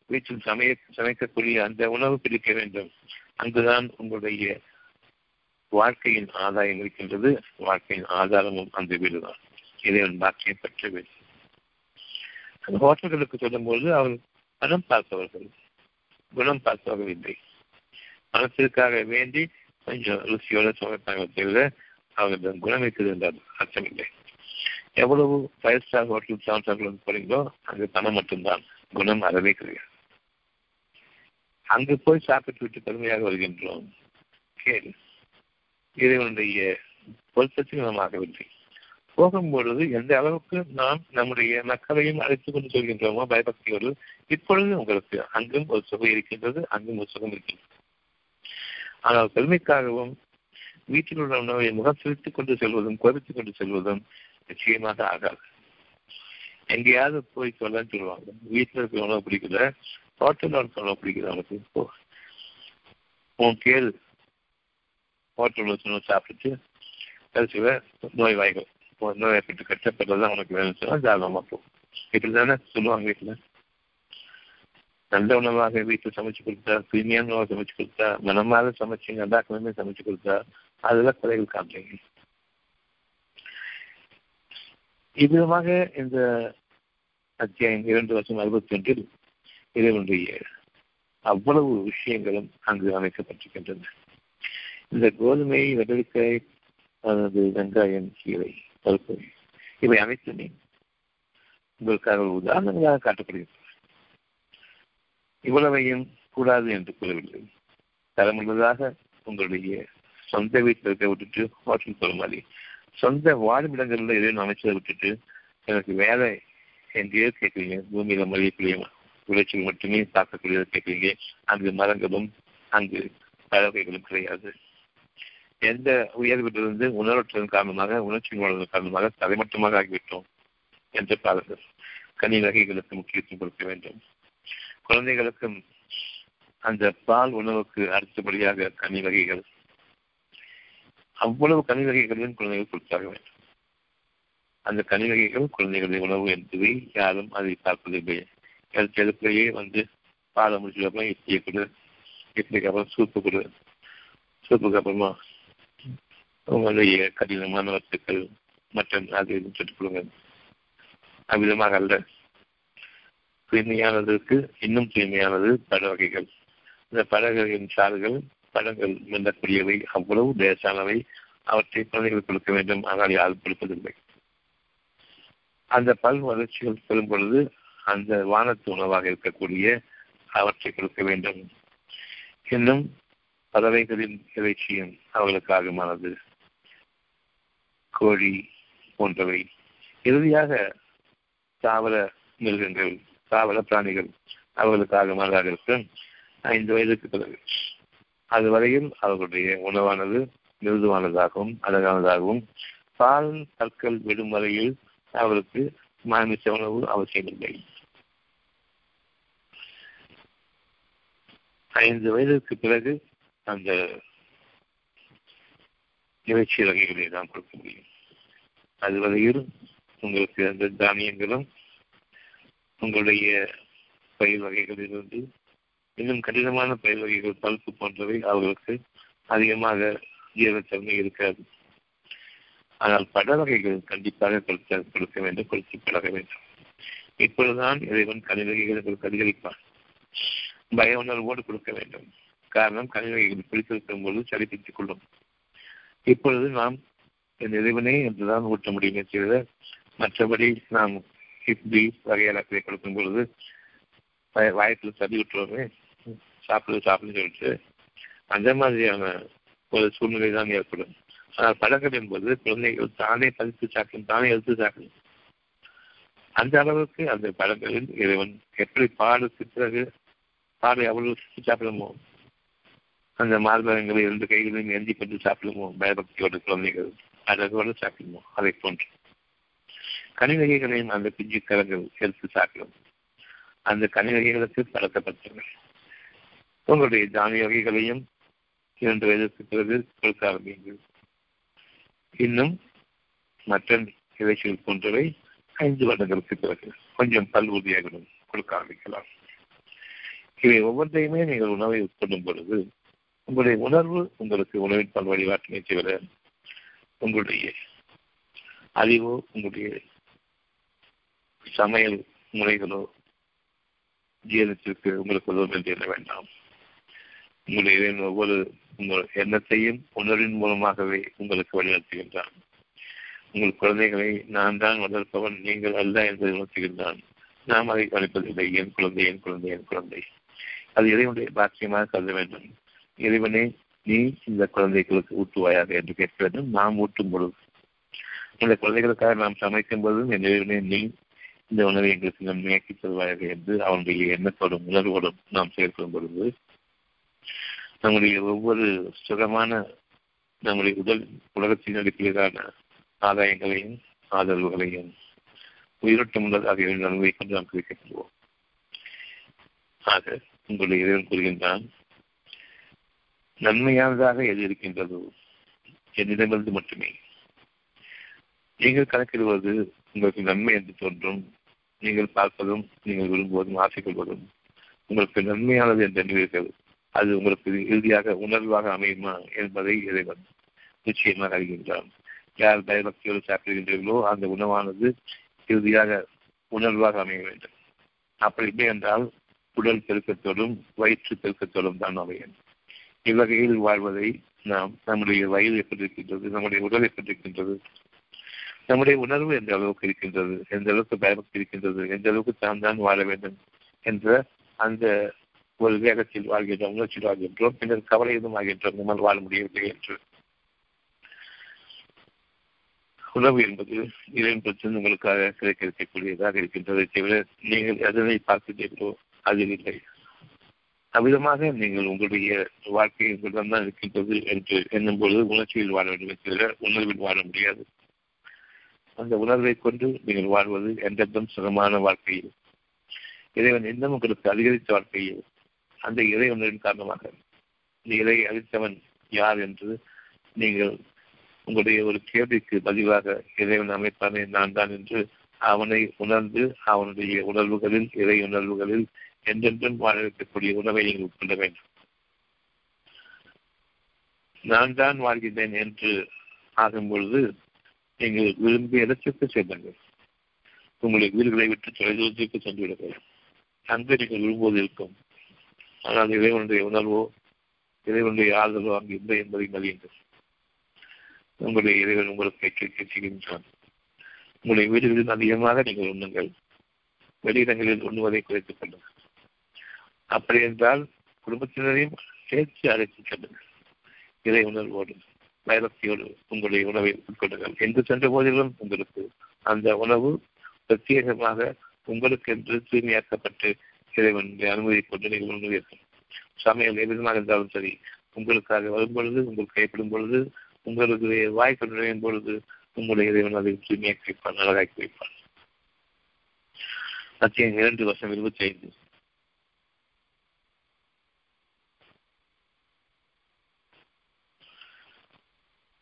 வீட்டில் சமைய சமைக்கக்கூடிய அந்த உணவு பிடிக்க வேண்டும். அங்குதான் உங்களுடைய வாழ்க்கையின் ஆதாயம் இருக்கின்றது. வாழ்க்கையின் ஆதாரமும் அந்த வீடுதான். இறைவன் பாக்கியம் பெற்ற வீடு. அந்த ஹோட்டல்களுக்கு சொல்லும்போது அவர் பணம் பார்ப்பவர்கள். குணம் பார்ப்பவர்கள் இல்லை. பணத்திற்காக வேண்டி ருசியோட சமைப்பாங்க தவிர அவர்களிடம் குணம் இருக்குது என்றால் அர்த்தமில்லை எவ்வளவு five star hotel seven star போறீங்களோ அங்கு பணம் மட்டும்தான் குணம் அறவே கிடையாது அங்கு போய் சாப்பிட்டு விட்டு பெருமையாக வருகின்றோம் கேள் இறைவனுடைய பொருத்தத்தில் நாம் ஆகவில்லை போகும்பொழுது எந்த அளவுக்கு நாம் நம்முடைய மக்களையும் அழைத்துக் கொண்டு சொல்கின்றோமோ பயபக்தியோடு இப்பொழுது உங்களுக்கு அங்கும் ஒரு சுகம் இருக்கின்றது அங்கும் ஒரு சுகம் இருக்கின்றது ஆனால் பெருமைக்காகவும் வீட்டில் உள்ள உணவை முகம் செலுத்திக் கொண்டு செல்வதும் குறைத்துக் கொண்டு செல்வதும் நிச்சயமாக ஆகாது. எங்கேயாவது போய் சொல்லன்னு சொல்லுவாங்க. வீட்டில் இருக்கிற உணவு பிடிக்கல ஹோட்டலில் இருக்கிற உணவு பிடிக்கல அவனுக்கு போ. உன் கேள் ஹோட்டலில் உணவு சாப்பிட்டு கடைசியில் நோய் வாய்கள். நோய்வாய்ப்பட்டு கஷ்டப்படுறது உனக்கு வேணும் சொன்னால் ஜாதகமாக போ. இப்படி தானே சொல்லுவாங்க வீட்டில். நல்ல உணவாக வீட்டில் சமைச்சு கொடுத்தா தூய்மையான உணவாக சமைச்சு கொடுத்தா மனமாக சமைச்சு நல்லா கிழமை சமைச்சு கொடுத்தா அதெல்லாம் குறைகள் காட்டுறீங்க இவ்விதமாக இந்த அத்தியாயம் இரண்டு வருஷம் அறுபத்தி ஒன்றில் இறைவனுடைய அவ்வளவு விஷயங்களும் அங்கு அமைக்கப்பட்டிருக்கின்றன. இந்த கோதுமை வெள்ளரிக்காய் அதாவது வெங்காயம் கீரை பருப்பு இவை அனைத்துமே உங்களுக்காக உதாரணங்களாக காட்டப்படுகிறது. இவ்வளவையும் கூடாது என்று கூறவில்லை. தரமுள்ளதாக உங்களுடைய சொந்த வீட்டில் இருக்க விட்டுட்டு ஹோட்டல் போகிற மாதிரி சொந்த வாழ்விடங்களில் எதையும் அமைச்சதை விட்டுட்டு எனக்கு வேலை எங்கேயோ கேட்குறீங்க. பூமியில மதியக்கூடிய விளைச்சல் மட்டுமே பார்க்கக்கூடியதை கேட்குறீங்க. அங்கு மரங்களும் அங்கு பறவைகளும் கிடையாது. எந்த உயர்விலிருந்து உணர்வற்றின் காரணமாக உணர்ச்சி உணர்வதன் காரணமாக தலைமட்டமாக ஆகிவிட்டோம் என்று பாருங்கள். கனி வகைகளுக்கு முக்கியத்துவம் கொடுக்க வேண்டும். குழந்தைகளுக்கும் அந்த பால் உணவுக்கு அடுத்தபடியாக கனி வகைகள் அவ்வளவு கனி வகைகளையும் குழந்தைகள் கொடுத்தாக வேண்டும் அந்த கனி வகைகள் குழந்தைகளுடைய உணவு என்பதை யாரும் அதை பார்ப்பதில்லை. எடுப்பிலேயே வந்து பாலை முடிச்சதுக்கப்புறம் இட்லியை கொடு இட்லிக்கு அப்புறம் சூப்பு கொடு. சூப்புக்கு அப்புறமா உங்களுடைய கடினமான வத்துக்கள் மட்டன் அது இதுன்னு சொல்லிட்டு கொடுங்க. அவ்விதமாக அல்ல. தூய்மையானதற்கு இன்னும் தூய்மையானது பல வகைகள் இந்த பழகளின் சாறுகள் பழங்கள் மெல்லக்கூடியவை அவ்வளவு லேசானவை. அவற்றை குழந்தைகள் கொடுக்க வேண்டும். ஆனால் யாரும் கொடுப்பதில்லை. அந்த பல் வளர்ச்சிகள் பெறும் பொழுது அந்த வானத்து உணவாக இருக்கக்கூடிய அவற்றை கொடுக்க வேண்டும். இன்னும் பறவைகளின் இறைச்சியும் அவர்களுக்கு ஆகமானது. கோழி போன்றவை. இறுதியாக தாவர மிருகங்கள் தாவர பிராணிகள் அவர்களுக்காக ஆகமானதாக இருக்கும் ஐந்து வயதுக்கு பிறகு. அது வரையில் அவர்களுடைய உணவானது மிருதுவானதாகவும் அழகானதாகவும் பால் கற்கள் விடும் வரையில் அவருக்கு மாமிச உணவு அவசியமில்லை. ஐந்து வயதுக்கு பிறகு அந்த இறைச்சி வகைகளை நாம் கொடுக்க முடியும். அதுவரையில் உங்களுக்கு அந்த தானியங்களும் உங்களுடைய பயிர் வகைகளிலிருந்து இன்னும் கடினமான பயிர் வகைகள் பல்ப்பு போன்றவை அவர்களுக்கு அதிகமாக ஜீவத்தன்மை இருக்காது. ஆனால் பட வகைகள் கண்டிப்பாக கொடுக்க கொடுக்க வேண்டும் கொடுத்து பழக வேண்டும். இப்பொழுதுதான் இறைவன் கனிவகைகள் வகைகளுக்கு அதிகரிப்பான் பய உணர்வோடு கொடுக்க வேண்டும். காரணம் கனிவகைகள் பிடித்திருக்கும் பொழுது சரிப்பித்துக் கொள்ளும். இப்பொழுது நாம் என் இறைவனே என்றுதான் ஊட்ட முடியுமே தவிர மற்றபடி நாம் இட்லி வகையாளர்களை கொடுக்கும் பொழுது வாயத்தில் தள்ளி விட்டுருவோமே சாப்பிடு சாப்பிடுன்னு சொல்லிட்டு அந்த மாதிரியான ஒரு சூழ்நிலை தான் ஏற்படும். ஆனால் பழக்கம் என்பது குழந்தைகள் தானே பதித்து சாப்பிடும் தானே எடுத்து சாப்பிடும். அந்த அளவுக்கு அந்த பழங்களில் இறைவன் எப்படி பாலுக்கு பிறகு பாலை அவ்வளவு சுற்றி சாப்பிடுமோ அந்த மார்பகங்களை இரண்டு கைகளையும் ஏந்தி கொண்டு சாப்பிடுமோ பயபக்தியோட குழந்தைகள் அழகோடு சாப்பிடுமோ அதை போன்று. கனி வகைகளையும் அந்த பிஞ்சு கரங்கள் எடுத்து சாப்பிடும். அந்த கனி வகைகளுக்கு உங்களுடைய தானிய வகைகளையும் இரண்டு வயதுக்கு பிறகு கொடுக்க ஆரம்பியுங்கள். இன்னும் மட்டன் இறைச்சிகள் போன்றவை ஐந்து வருடங்களுக்கு பிறகு கொஞ்சம் பல் உறுதியாகிடும் கொடுக்க ஆரம்பிக்கலாம். இவை ஒவ்வொன்றையுமே நீங்கள் உணவை உட்கொள்ளும் பொழுது உங்களுடைய உணர்வு உங்களுக்கு உணவின் பல் வழிபாட்டினை தவிர உங்களுடைய அறிவோ உங்களுடைய சமையல் முறைகளோ ஜீரணத்திற்கு உங்களுக்கு உதவும் என்று எண்ண வேண்டாம். உங்களுடைய ஒவ்வொரு உங்கள் எண்ணத்தையும் உணர்வின் மூலமாகவே உங்களுக்கு வழிநடத்துகின்றான். உங்கள் குழந்தைகளை நான் தான் வளர்ப்பவன் நீங்கள் அல்ல என்று உணர்த்துகின்றான். நாம் அதை கவனிப்பதில்லை. என் குழந்தை என் குழந்தை என் குழந்தை. அது இறைவனுடைய பாக்கியமாக கருத வேண்டும். இறைவனே நீ இந்த குழந்தைகளுக்கு ஊட்டுவாயாக என்று கேட்க வேண்டும். நாம் ஊட்டும் பொழுது. இந்த குழந்தைகளுக்காக நாம் சமைக்கும் பொழுதும் என் இறைவனே நீ இந்த உணவை எங்களுக்கு நன்மையாக்கி தருவாயாக என்று அவனுடைய எண்ணத்தோடும் உணர்வோடும் நாம் செயல்படும் பொழுது நம்முடைய ஒவ்வொரு சுகமான நம்முடைய உடல் உலகத்தின் அடிப்படையிலான ஆதாயங்களையும் ஆதரவுகளையும் உயிரோட்டம் உள்ளது ஆகியவை நன்மை கொண்டு நாம் கிடைக்கப்படுவோம் ஆக உங்களுடைய இறைவன் கூறுகின்றான் நன்மையானதாக எது இருக்கின்றதோ? என்னிடமிருந்து மட்டுமே. நீங்கள் கணக்கிடுவது உங்களுக்கு நன்மை என்று தோன்றும். நீங்கள் பார்ப்பதும் நீங்கள் விரும்புவதும் ஆசைக்கொள்வதும் உங்களுக்கு நன்மையானது என்று எண்ணுவீர்கள் அது உங்களுக்கு இறுதியாக உணர்வாக அமையுமா என்பதை இறைவன் நிச்சயமாக அறிகின்றான். யார் பயபக்தியோடு சாப்பிடுகின்றீர்களோ அந்த உணவானது இறுதியாக உணர்வாக அமைய வேண்டும். அப்படி இல்லை என்றால் உடல் பெருக்கத்தோடும் வயிற்று பெருக்கத்தோடும் தான் அமையும். இவ்வகையில் வாழ்வதை நாம் நம்முடைய வயது எப்படி இருக்கின்றது நம்முடைய உடல் எப்படி இருக்கின்றது நம்முடைய உணர்வு எந்த அளவுக்கு இருக்கின்றது? எந்த அளவுக்கு பயபக்தி இருக்கின்றது? எந்த அளவுக்கு தான் தான் வாழ வேண்டும் என்ற அந்த ஒரு வேகத்தில் வாழ்கின்றோம் உணர்ச்சியில் வாழ்கின்றோம். பின்னர் கவலை எதுவும் ஆகின்றோம் நம்மால் வாழ முடியவில்லை என்று. உணவு என்பது இறைவன் பிரச்சனை உங்களுக்காக கிடைக்க இருக்கக்கூடியதாக இருக்கின்றதை தவிர நீங்கள் எதனை பார்க்கிறீர்களோ அதில் இல்லை. அவ்விதமாக நீங்கள் உங்களுடைய வாழ்க்கை உங்களிடம் தான் இருக்கின்றது என்று எண்ணும் பொழுது உணர்ச்சியில் வாழ வேண்டும் தவிர உணர்வில் வாழ முடியாது. அந்த உணர்வை கொண்டு நீங்கள் வாழ்வது என்றென்றும் சுகமான வாழ்க்கையில்? இறைவன் இன்னும் உங்களுக்கு அதிகரித்த வாழ்க்கையில் அந்த இறை உணர்வின் காரணமாக. இறை அளித்தவன் யார் என்று நீங்கள் உங்களுடைய ஒரு கேள்விக்கு பதிவாக இறைவன் அமைப்பானே நான் தான் என்று அவனை உணர்ந்து அவனுடைய உணர்வுகளில் இறை உணர்வுகளில் என்றென்றும் வாழ வைக்கக்கூடிய உணவை நீங்கள் உட்கொள்ள வேண்டும். நான் தான் வாழ்கின்றேன் என்று ஆகும் பொழுது நீங்கள் விரும்பிய இடத்திற்கு செல்லுங்கள். உங்களுடைய வீடுகளை விட்டு தொலைதூரத்திற்கு சென்று விடுங்கள் அங்கு நீங்கள் விரும்புவது இருக்கும். ஆனால் இறைவனுடைய உணர்வோ இறைவனுடைய ஆதரவோ அங்கு இல்லை என்பதை அறியுங்கள் உங்களுடைய இறைவன் உங்களுக்கு எச்சரிக்கை செய்கின்றான். உங்களுடைய வீடுகளில் அதிகமாக நீங்கள் உண்ணுங்கள். வெளியிடங்களில் உண்ணுவதை குறைத்துக் கொள்ளுங்கள். அப்படி என்றால் குடும்பத்தினரையும் சேர்த்து அழைத்துச் செல்லுங்கள். இறை உணர்வோடு. பயபக்தியோடு உங்களுடைய உணவை உட்கொள்ளுங்கள் என்று சென்ற போதிலும் உங்களுக்கு அந்த உணவு பிரத்யேகமாக உங்களுக்கு என்று தூய்மையாக்கப்பட்டு இறைவனுடைய அனுமதி கொண்டு நீங்கள் உண்ணுவீர்கள் சமையல் எவ்விதமாக இருந்தாலும் சரி உங்களுக்காக வரும் பொழுது உங்களுக்கு கைப்படும் பொழுது உங்களுக்கு வாய்ப்பு நுழையும் பொழுது உங்களுடைய இறைவன் அதை தூய்மையாக்கி வைப்பான் நல்லதாக்கி வைப்பான். அத்தியம் இரண்டு வருஷம் இருபத்தி ஐந்து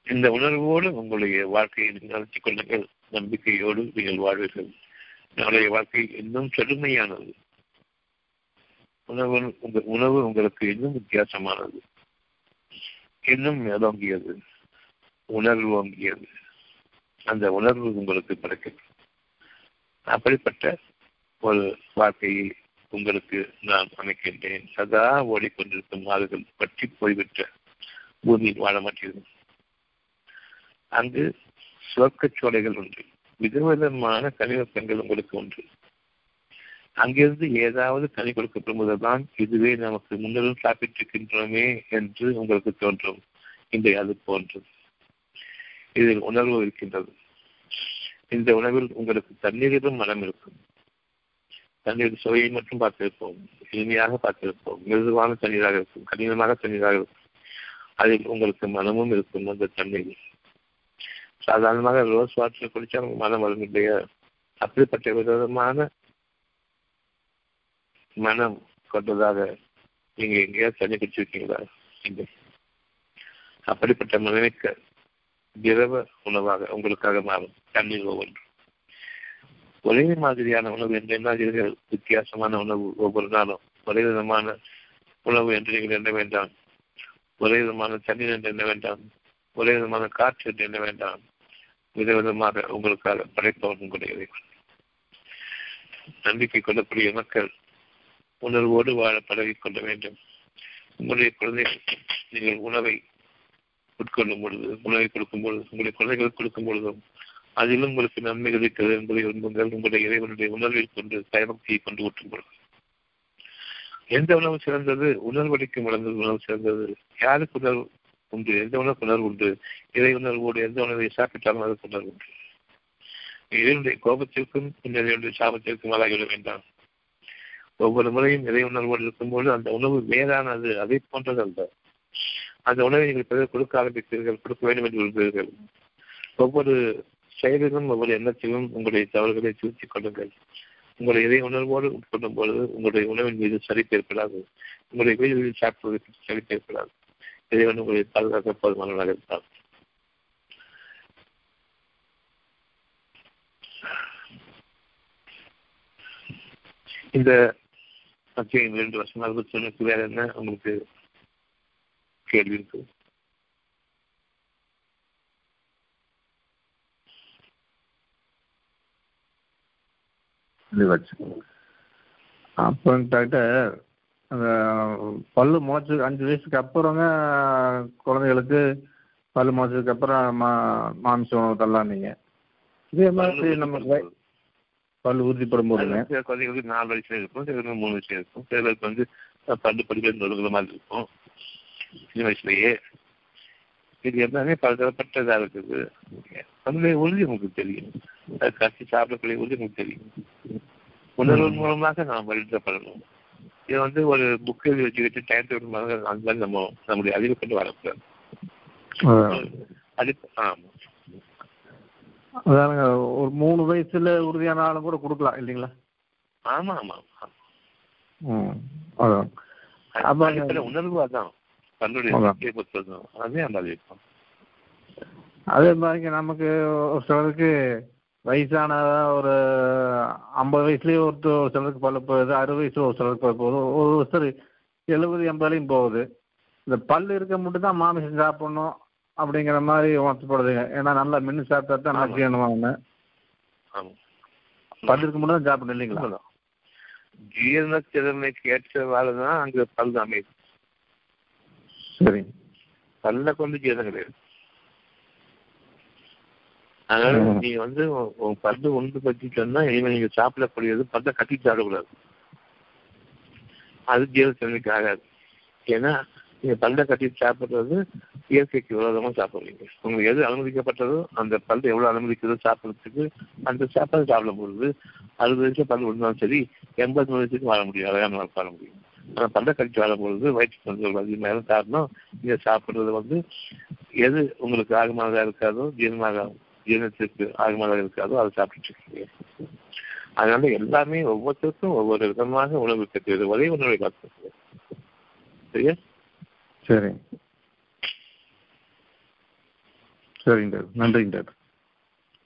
இந்த உணர்வோடு உங்களுடைய வாழ்க்கையை நீங்கள் கொள்ளுங்கள். நம்பிக்கையோடு நீங்கள் வாழ்வீர்கள். நாளைய வாழ்க்கை இன்னும் செழுமையானது. உணவு உங்கள் உணவு உங்களுக்கு இன்னும் வித்தியாசமானது. இன்னும் மேலோங்கியது. உணர்வு ஓங்கியது. அந்த உணர்வு உங்களுக்கு பிறக்கிறது அப்படிப்பட்ட ஒரு வாழ்க்கையை உங்களுக்கு நான் அமைக்கின்றேன். சதா ஓடிக்கொண்டிருக்கும் நாடுகள் பற்றி போய்விட்ட. பூமியில் வாழ மாட்டீர்கள் அங்கு சுவர்க்கச் சோலைகள் உண்டு. விதவிதமான கனிவப்பங்கள் உங்களுக்கு உண்டு. அங்கிருந்து ஏதாவது கனி கொடுக்கப்படும்போதுதான் இதுவே நமக்கு முன்னரும் சாப்பிட்டிருக்கின்றோமே என்று உங்களுக்கு தோன்றும். இன்றைய அது போன்றது இதில் உணர்வு இருக்கின்றது. இந்த உணவில் உங்களுக்கு தண்ணீரிலும் மனம் இருக்கும். தண்ணீர் சுவையை மட்டும் பார்த்திருப்போம். எளிமையாக பார்த்திருப்போம். மிருதுவான தண்ணீராக இருக்கும். கடினமாக தண்ணீராக இருக்கும். அதில் உங்களுக்கு மனமும் இருக்கும் அந்த தண்ணீர் சாதாரணமாக ரோஸ் வாட்டர் குடிச்சா நமக்கு மனம் வரும் இல்லையா அப்படிப்பட்ட விதமான மனம் கொண்டதாக நீங்க எங்கேயாவது தண்ணி குடிச்சிருக்கீங்களா? இல்லை. அப்படிப்பட்ட மனமிக்க திரவ உணவாக உங்களுக்காக மாறும் தண்ணீர் ஒவ்வொன்று ஒரே மாதிரியான உணவு என்று எண்ணாதீர்கள் வித்தியாசமான உணவு ஒவ்வொரு நாளும். ஒரே விதமான உணவு என்று நீங்கள் எண்ண வேண்டாம்? ஒரே விதமான தண்ணீர் என்று எண்ண வேண்டாம்? ஒரே விதமான காற்று என்று எண்ண வேண்டாம்? விதவிதமாக உங்களுக்காக படைப்பவன் உங்களுடைய இறைவன் நம்பிக்கை கொள்ளக்கூடிய மக்கள் உணர்வோடு வாழ பழகிக் கொள்ள வேண்டும். உங்களுடைய குழந்தைகள் நீங்கள் உணவை உட்கொள்ளும் பொழுது உணவை கொடுக்கும் பொழுது உங்களுடைய குழந்தைகளுக்கு கொடுக்கும் பொழுதும் அதிலும் உங்களுக்கு நன்மை இருக்கிறது என்பதை விரும்புங்கள் உங்களுடைய இறைவனுடைய உணர்வில் கொண்டு பயபக்தியை கொண்டு ஊற்றும் பொழுது. எந்த உணவு சிறந்தது? உணர்வளிக்கும் வளர்ந்தது உணவு சிறந்தது. யாருக்கு உணர்வு உண்டு. எந்த உணர்வு உணர்வு உண்டு. இறை உணர்வோடு எந்த உணவை சாப்பிட்டாலும் அதற்கு உணர்வு உண்டு. இறைவனுடைய கோபத்திற்கும் இறைவனுடைய சாபத்திற்கும் ஆளாகிவிட வேண்டாம். ஒவ்வொரு முறையும் இறை உணர்வோடு இருக்கும்போது அந்த உணவு வேறானது அதை போன்றது அல்ல அந்த உணவை நீங்கள் பிறகு கொடுக்க ஆரம்பித்தீர்கள் கொடுக்க வேண்டும் என்று விரும்புகிறீர்கள். ஒவ்வொரு செயலிலும் ஒவ்வொரு எண்ணத்திலும் உங்களுடைய தவறுகளை திருத்திக் கொள்ளுங்கள். உங்களுடைய இறை உணர்வோடு உட்கொள்ளும் பொழுது உங்களுடைய உணவின் மீது சரிப்பு ஏற்படாது. உங்களுடைய வீடுகளில் சாப்பிடுவதற்கு சரிப்பு ஏற்படாது. இறைவன் உங்களை பாதுகாக்க போதுமானவராக இருப்பார். இந்த அத்தியாயம் இரண்டு வருஷம் அறுபத்தி ஒண்ணுக்கு வேற என்ன உங்களுக்கு கேள்வி இருக்கு? அப்புறம் டாக்டர் அந்த பல்லு முளைச்சு அஞ்சு வயசுக்கு அப்புறங்க குழந்தைகளுக்கு பல்லு முளைச்சதுக்கு அப்புறம் மா மாமிச உணவு தரலான்னீங்க இதே மாதிரி நம்ம பல்லு உறுதிப்படும் போதுங்க சில குழந்தைகளுக்கு நாலு வயசுல இருக்கும் சிலருக்கு மூணு வயசுல இருக்கும். சிலருக்கு வந்து பல்லு படிக்கிற மாதிரி இருக்கும். சின்ன வயசுலயே. இது எல்லாமே பலதரப்பட்டதா இருக்குது. அதனுடைய உறுதி உங்களுக்கு தெரியும். அது கட்டி சாப்பிடக்கூடிய உறுதி உங்களுக்கு தெரியும். உணர்வு மூலமாக நாம் வழித்தப்படணும் இது வந்து ஒரு புக் எழுதி வச்சுக்கிட்டு டைம் டேபிள் மாதிரி அந்த மாதிரி நம்ம நம்முடைய அறிவு கொண்டு வரக்கூடாது. அது ஆமா. அதானுங்க ஒரு மூணு வயசுல உறுதியான ஆளும் கூட கொடுக்கலாம் இல்லைங்களா? ஆமா ஆமா அதான். உணர்வு அதான். தன்னுடைய பொறுத்ததும் அதே அந்த அதே மாதிரிங்க நமக்கு ஒரு சிலருக்கு வயசான ஒரு ஐம்பது வயசுலயே ஒருத்தர் ஒரு சிலருக்கு பல்லு போகுது அறுபது வயசுல ஒரு சிலருக்கு பல்லு போகுது. ஒரு ஒருத்தர் எழுபது எண்பதுலையும் போகுது. இந்த பல்லு இருக்க மட்டும் தான் மாமிசம் சாப்பிடணும் அப்படிங்கிற மாதிரி உணர்த்தப்படுதுங்க ஏன்னா நல்லா மின்னு சாப்பிட்டா தான் ஆமா. நச்சுவாங்க பல்லு இருக்க மட்டும் தான் சாப்பிடணும் இல்லைங்களா. ஜீரண திறமைக்கு ஏற்றவாறு தான் அங்க பல் அமையுது சரி பல்ல கொண்டு ஜீரணம் கிடையாது. அதனால. நீ வந்து பல்லு ஒன்று பற்றி சொன்னா இனிமே நீங்க சாப்பிடக்கூடியது பல்ல கட்டி சாப்பிடக்கூடாது. அது ஜீரண திறமைக்கு ஆகாது. ஏன்னா நீங்க பல்ல கட்டி சாப்பிடுறது இயற்கைக்கு விரோதமா சாப்பிடுறீங்க. உங்களுக்கு எது அனுமதிக்கப்பட்டதோ அந்த பல்லு எவ்வளவு அனுமதிக்கிறதோ சாப்பிடுறதுக்கு அந்த சாப்பாடு சாப்பிடும் பொழுது அறுபது வயசு பல்லு விழுந்தாலும் சரி எண்பது வயசுக்கு வாழ முடியும். அழகான வாழ முடியும். ஆனா பல்ல கடிச்சு வாழும் பொழுது வயிற்று தொந்தரவு அதிகமாக காரணம் நீங்க சாப்பிடுறது வந்து எது உங்களுக்கு ஆகமானதா இருக்காதோ ஜீரணமாக ஜீரணத்திற்கு ஆகமானதாக இருக்காதோ அதை சாப்பிட்டு இருக்கீங்க. அதனால எல்லாமே ஒவ்வொருத்தருக்கும் ஒவ்வொரு விதமாக உணவு கட்டுவது ஒரே உணவை காத்து சரியா? சரி. சரிங்க டாக்டர். நன்றிங்க டாக்டர்.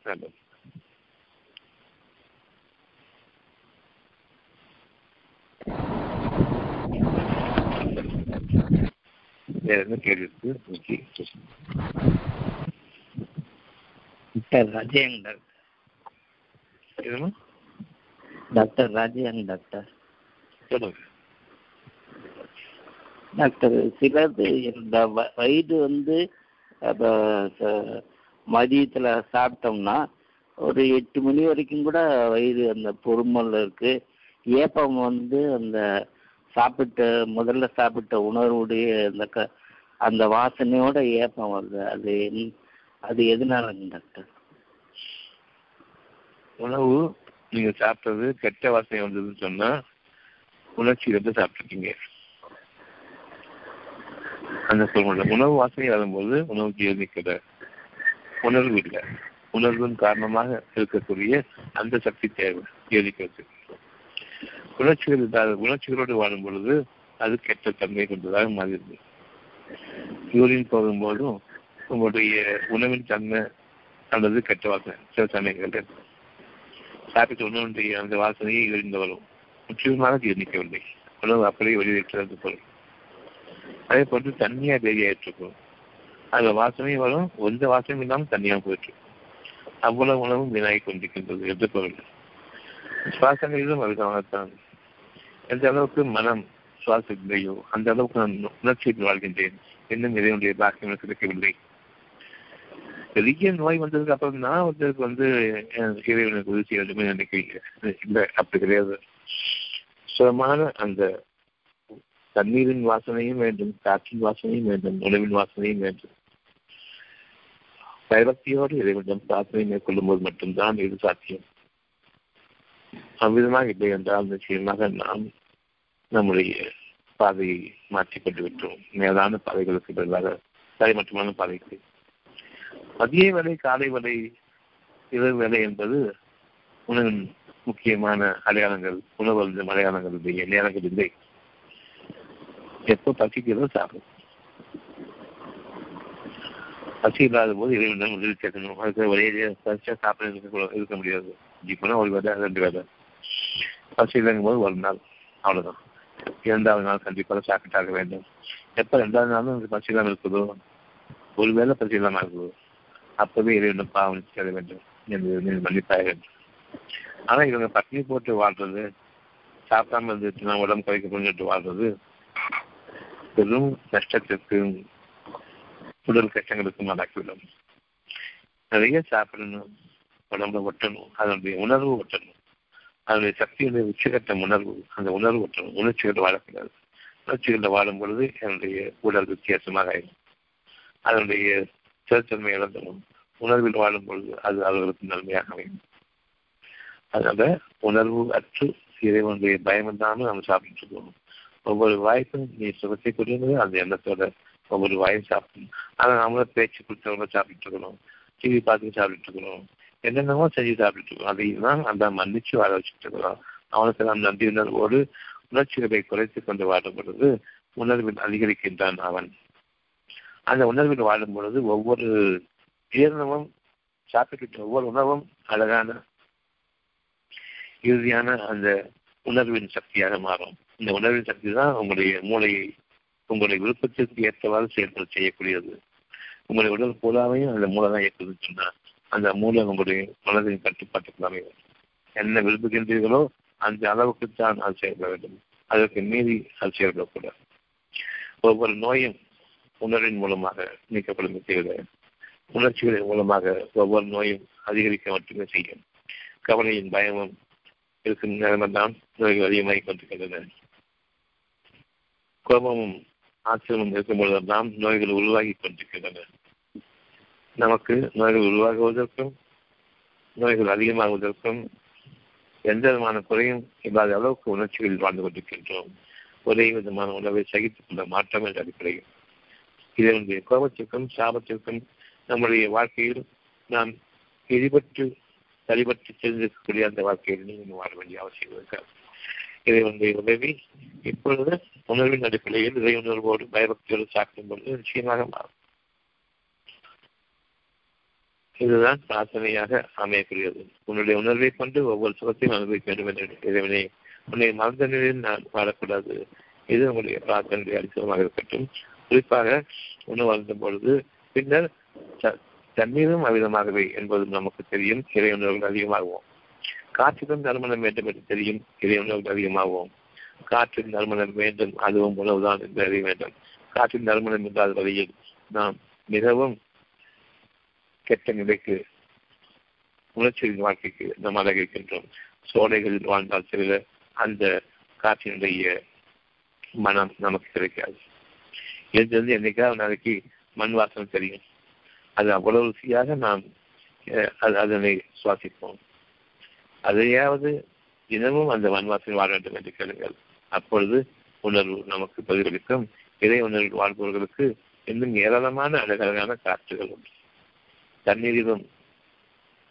நல்லது வேற என்ன கேள்வி இருக்கு? இன்னைக்கு? டாக்டர் ராஜேங் டாக்டர் என்னம்மா? டாக்டர் டாக்டர் சிலது இந்த வயிறு வந்து மதியத்துல சாப்பிட்டோம்னா ஒரு எட்டு மணி வரைக்கும் கூட வயிறு அந்த பொறுமல் இருக்கு ஏப்பம் வந்து அந்த சாப்பிட்ட முதல்ல சாப்பிட்ட உணர்வுடைய அந்த க அந்த வாசனையோட ஏப்பம் வருது அது அது எதனாலங்க டாக்டர்? உணவு நீங்க சாப்பிட்டது கெட்ட வாசனை வந்ததுன்னு சொன்னா உணர்ச்சி வந்து சாப்பிட்டுருக்கீங்க. அந்த சொல்ல உணவு வாசனை வரும்போது உணவு ஜீரணிக்கிற உணர்வு இல்லை. உணர்வின் காரணமாக இருக்கக்கூடிய அந்த சக்தி தேவை யோசிக்கிறது உணர்ச்சிகள் இல்லாத உணர்ச்சிகளோடு வாழும் பொழுது அது கெட்ட தன்மை கொண்டதாக மாறிடுது. யூரின் போகும்போதும் உங்களுடைய உணவின் தன்மை அல்லது கெட்ட வாசனை சில சமயங்கள் சாப்பிட்ட உணவுடைய அந்த வாசனையை இருந்து வரும் முற்றிலுமாக ஜீர்ணிக்கவில்லை உணவு அப்படியே வெளியேற்றது பொருள் அதே போன்று தண்ணியாக வெளியேற்றிருக்கும் அந்த வாசனையும் வரும் எந்த வாசனையும் இல்லாமல் தண்ணியாக போயிட்டு அவ்வளவு உணவும் வீணாகி கொண்டிருக்கின்றது எந்த பொருள். சுவாசங்களிலும் அதுக்காகத்தான் எந்த அளவுக்கு மனம் சுவாசிக்கலையோ அந்த அளவுக்கு நான் உணர்ச்சியில் வாழ்கின்றேன். இன்னும் இதனுடைய பாக்கியம் கிடைக்கவில்லை. பெரிய நோய் வந்ததுக்கு அப்புறம் நான் வந்ததுக்கு வந்து இறைவனுக்கு உதவி செய்ய நினைக்கிறீங்க இல்லை அப்படி கிடையாது. சுகமான அந்த தண்ணீரின் வாசனையும் வேண்டும் காற்றின் வாசனையும் வேண்டும் உணவின் வாசனையும் வேண்டும். பயபக்தியோடு இறைவனிடம் பிரார்த்தனை மேற்கொள்ளும் போது மட்டும்தான் இது சாத்தியம். அவ்விதமாக இல்லை என்றால் நிச்சயமாக நாம் நம்முடைய பாதையை மாற்றிக்கொண்டு விட்டோம். மேலான பாதைகளுக்கு பதிலாக தரைமட்டமான பாதைகளை மதிய வேலை காலை வேலை இரவு வேலை என்பது உணவின் முக்கியமான அடையாளங்கள் உணவு வந்து அடையாளங்களுடைய நேரங்கள் இல்லை. எப்போ பசிக்கிறதோ சாப்பிடும். பசி இல்லாத போது இறைவனிடம் உதவி கேட்கணும். அதுக்கு ஒரே பசிச்சா சாப்பிட இருக்க முடியாது. இப்போனா ஒரு வேலை ரெண்டு வேலை பசி இல்லைங்கும் போது ஒரு நாள் அவ்வளோதான் இரண்டாவது நாள் கண்டிப்பாக சாப்பிட்டாக வேண்டும். எப்போ ரெண்டாவது நாளும் பசி இல்லாமல் இருக்குதோ ஒரு வேலை பசி இல்லாமல் இருக்குதோ அப்பவே இறைவனும் பாவம் செய்ய வேண்டும் என்று மன்னிப்பாக வேண்டும். ஆனா இவங்க பட்னி போட்டு வாழ்றது சாப்பிடாம இருந்துச்சுன்னா நான் உடம்பு குறைக்க வாழ்றது பெரும் கஷ்டத்திற்கும் உடல் கஷ்டங்களுக்கும் ஆளாக்கிவிடும் நிறைய சாப்பிடணும் உடம்புல ஒட்டணும் அதனுடைய உணர்வு ஒட்டணும். அதனுடைய சக்தியுடைய உச்சகட்ட உணர்வு அந்த உணர்வு ஒட்டணும். உணர்ச்சிகள் வாழக்கூடாது. உணர்ச்சிகளில் வாழும் பொழுது என்னுடைய உடல் வித்தியாசமாக ஆயிடும். அதனுடைய சிறத்தன்மை இழந்துடும் உணர்வில் வாழும் பொழுது அது அவர்களுக்கு நன்மையாக அமையும். அதனால உணர்வு அற்று இறைவனுடைய பயம் இல்லாமல் நம்ம சாப்பிட்டு இருக்கணும் ஒவ்வொரு வாய்ப்பும் நீ சுகத்தை கொடுங்க அந்த எண்ணத்தோட ஒவ்வொரு வாயும் சாப்பிடணும் அதை நம்மளும் பேச்சு கொடுத்தவங்க சாப்பிட்டு இருக்கணும். டிவி பார்த்து சாப்பிட்டு இருக்கணும். என்னென்னமோ செஞ்சு சாப்பிட்டு இருக்கணும் அதையும் அந்த மன்னிச்சு வாழ வச்சுட்டு இருக்கிறோம். அவனுக்கு நாம் நன்றி ஒரு உணர்ச்சிகளை குறைத்து கொண்டு வாடும் பொழுது உணர்வில் அதிகரிக்கின்றான் அவன். அந்த உணர்வில் வாழும் பொழுது ஒவ்வொரு ஜீரணமும் சாப்பிட்டு ஒவ்வொரு உணவும் அழகான இறுதியான அந்த உணர்வின் சக்தியாக மாறும். இந்த உணர்வின் சக்தி தான் உங்களுடைய மூளையை உங்களுடைய விருப்பத்திற்கு ஏற்றவாறு செயல்பட செய்யக்கூடியது. உங்களுடைய உடல் பூராவையும் அந்த மூளை தான் இயக்குதுன்னு சொன்னா அந்த மூளை உங்களுடைய மனதின் கட்டுப்பாட்டுக்கு அமையும். என்ன விரும்புகின்றீர்களோ அந்த அளவுக்கு தான் அது செயல்பட வேண்டும். அதற்கு மீறி அது செயல்படக்கூடாது. ஒவ்வொரு நோயும் உணர்வின் மூலமாக நீக்கப்படும் தவிர உணர்ச்சிகளின் மூலமாக ஒவ்வொரு நோயும் அதிகரிக்க மட்டுமே செய்யும். கவலையின் பயமும் இருக்கும் நிலைமைதான் நோய்கள் அதிகமாகிக் கொண்டிருக்கின்றன. கோபமும் ஆச்சரியமும் இருக்கும் பொழுதெல்லாம் நோய்கள் உருவாகி கொண்டிருக்கின்றன. நமக்கு நோய்கள் உருவாகுவதற்கும் நோய்கள் அதிகமாகுவதற்கும் எந்த விதமான குறையும் இல்லாத அளவுக்கு உணர்ச்சிகளில் வாழ்ந்து கொண்டிருக்கின்றோம். ஒரே விதமான உணவை சகித்துக் கொள்ள மாற்றம் என்ற அடிப்படையில். இதனுடைய கோபத்திற்கும் சாபத்திற்கும் நம்முடைய வாழ்க்கையில் நாம் எரிபட்டு சரிபட்டு தெரிந்திருக்கக்கூடிய அந்த வாழ்க்கையில் நீங்கள் வாழ வேண்டிய அவசியம் இருக்காது. இறைவனுடைய உதவி இப்பொழுது உணர்வின் அடிப்படையில் இறை உணர்வோடு பயபக்தியோடு சாப்பிடும் பொழுது நிச்சயமாக மாறும். இதுதான் பிரார்த்தனையாக அமையக்கூடியது. உன்னுடைய உணர்வை கொண்டு ஒவ்வொரு சுகத்தையும் அனுபவிக்க வேண்டும் என்று இறைவனை உன்னை மறந்த நிலையில் நான் வாழக்கூடாது. இது உங்களுடைய பிரார்த்தனையுடைய அடித்தளமாக இருக்கட்டும். குறிப்பாக உணவு அருந்தும் பொழுது பின்னர் தண்ணீரும் அவிதமாகவே என்பதும் நமக்கு தெரியும் இறை உணவுகள் அதிகமாகவும். காற்றிலும் நறுமணம் வேண்டும் என்று தெரியும் இறை உணவுகள் அதிகமாகவும். காற்றின் நறுமணம் வேண்டும் அதுவும் உணவுதான் என்று அறிய வேண்டும். காற்றின் நறுமணம் என்றால் வழியில் நாம் மிகவும் கெட்ட நிலைக்கு உணர்ச்சியின் வாழ்க்கைக்கு நாம் அழகிருக்கின்றோம் சோலைகளில் வாழ்ந்தால் சில அந்த காற்றினுடைய மனம் நமக்கு கிடைக்காது. எழுந்திருந்து என்னைக்காவது நாளைக்கு மண் வாசனை தெரியும். அது அவ்வளவு ருசியாக நாம் அதனை சுவாசிப்போம். அதையாவது தினமும் அந்த மண் வாசனை வாழ வேண்டும் என்று கேளுங்கள். அப்பொழுது உணர்வு நமக்கு பதிலளிக்கும். இறை உணர்வு வாழ்பவர்களுக்கு இன்னும் ஏராளமான அழகழகான காற்றுகள் உண்டு. தண்ணீரிலும்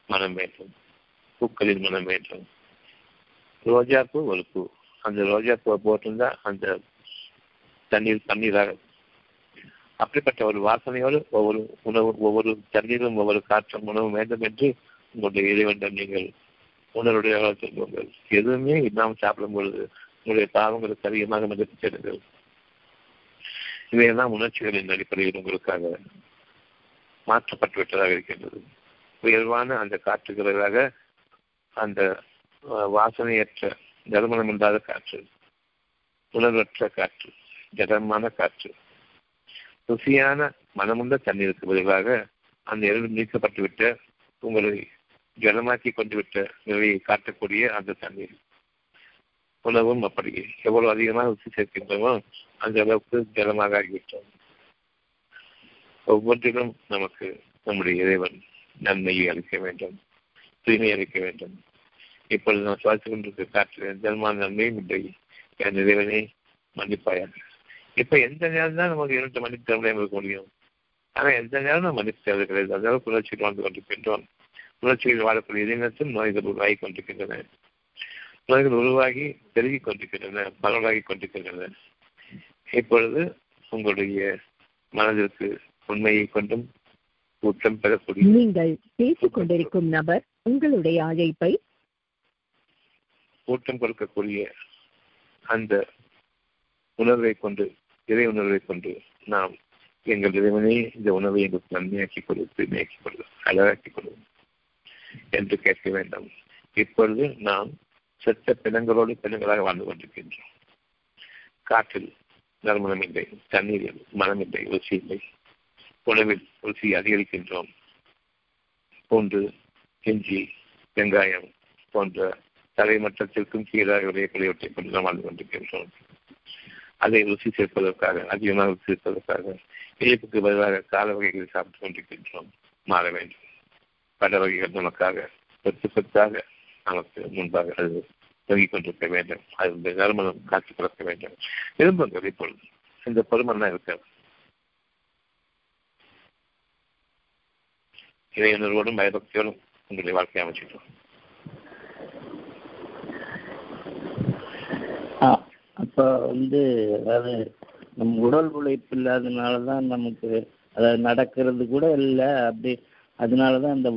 மனம் வேண்டும். பூக்களில் மனம் வேண்டும். ரோஜா பூ ஒரு பூ. அந்த ரோஜா பூவை போட்டிருந்தா அந்த தண்ணீர் தண்ணீராக அப்படிப்பட்ட ஒரு வாசனையோடு ஒவ்வொரு உணவு ஒவ்வொரு தண்ணீரும் ஒவ்வொரு காற்றும் உணவும் வேண்டும் என்று உங்களுடைய இறைவனிடம் நீங்கள் உணர்வுடைய சொல்லுங்கள் எதுவுமே இல்லாமல் சாப்பிடும் பொழுது உங்களுடைய பாவங்களுக்கு அதிகமாக மதிப்பு செல்லுங்கள் இவையெல்லாம் உணர்ச்சிகளின் அடிப்படையில் உங்களுக்காக மாற்றப்பட்டு விட்டதாக இருக்கின்றது. உயர்வான அந்த காற்றுகளாக அந்த வாசனையற்ற நறுமணம் இல்லாத காற்று உணர்வற்ற காற்று ஜடமான காற்று ருசியான மனமுள்ள தண்ணீருக்கு பதிலாக அந்த இரண்டு நீக்கப்பட்டுவிட்ட உங்களை ஜலமாக்கி கொண்டுவிட்ட நிலையை காட்டக்கூடிய அந்த தண்ணீர். உணவும் அப்படி. எவ்வளவு அதிகமாக ருசி சேர்க்கின்றோமோ அந்த அளவுக்கு ஜலமாக ஆகிவிட்டோம். ஒவ்வொன்றிலும் நமக்கு நம்முடைய இறைவன் நன்மையை அளிக்க வேண்டும் தூய்மை அளிக்க வேண்டும். இப்பொழுது நாம் சுவாசித்துக் கொண்டிருக்க காற்று ஜன்மான நன்மையும் இல்லை. என் இறைவனை மன்னிப்பாயாக. இப்ப எந்த நேரம் தான் நமக்கு இரண்டு மன்னிப்பு தர இருக்க முடியும். ஆனா எந்த நேரம் மன்னிப்பு தேவை கிடையாது. அதாவது புணர்ச்சியில் வாழ்ந்து கொண்டிருக்கின்றோம். புணர்ச்சியில் வாழக்கூடிய இதயத்தில் நோய்கள் உருவாகி கொண்டிருக்கின்றன. நோய்கள் உருவாகி பெருகிக் கொண்டிருக்கின்றன பரவலாகி கொண்டிருக்கின்றன. இப்பொழுது உங்களுடைய மனதிற்கு உண்மையை கொண்டும் கூட்டம் பெறக்கூடிய நீங்கள் பேசிக் கொண்டிருக்கும் நபர் உங்களுடைய அழைப்பை ஊட்டம் கொடுக்கக்கூடிய அந்த உணர்வை கொண்டு இறை உணர்வை கொண்டு நாம் எங்கள் இறைவனே இந்த உணவை எங்களுக்கு நன்மையாக்கி கொடு தூய்மையாக்கி கொடு அழகாக்கிக் கொடு என்று கேட்க வேண்டும். இப்பொழுது நாம் செத்த பிணங்களோடு பிணங்களாக வாழ்ந்து கொண்டிருக்கின்றோம். காற்றில் நறுமணம் இல்லை தண்ணீரில் மனம் இல்லை ருசி இல்லை உணவில் ருசி அதிகரிக்கின்றோம். பூண்டு இஞ்சி வெங்காயம் போன்ற தலைமட்டத்திற்கும் கீழாக விளையக்கூடியவற்றை கொண்டு நாம் வாழ்ந்து கொண்டிருக்கின்றோம். அதை ருசி சேர்ப்பதற்காக அதிகமாக ருசி சேர்ப்பதற்காக இயப்புக்கு பதிலாக கால வகைகளை சாப்பிட்டுக் கொண்டிருக்கின்றோம் மாற வேண்டும் பல வகைகள் நமக்காக சொத்து சொத்தாக நமக்கு முன்பாக அது தொங்கிக் கொண்டிருக்க வேண்டும் அது நறுமணம் காட்சி கொடுக்க வேண்டும் விரும்புங்கள் இப்பொழுது இந்த பொறுமன்னா இருக்க இறையுணர்வோடும் பயபக்தியோடும் உங்களுடைய வாழ்க்கையை அமைச்சிட்டோம் அப்ப வந்து அதாவது நம்ம உடல் உழைப்பு இல்லாதனால தான் நமக்கு அதாவது நடக்கிறது கூட இல்லை அப்படி அதனால தான் அந்த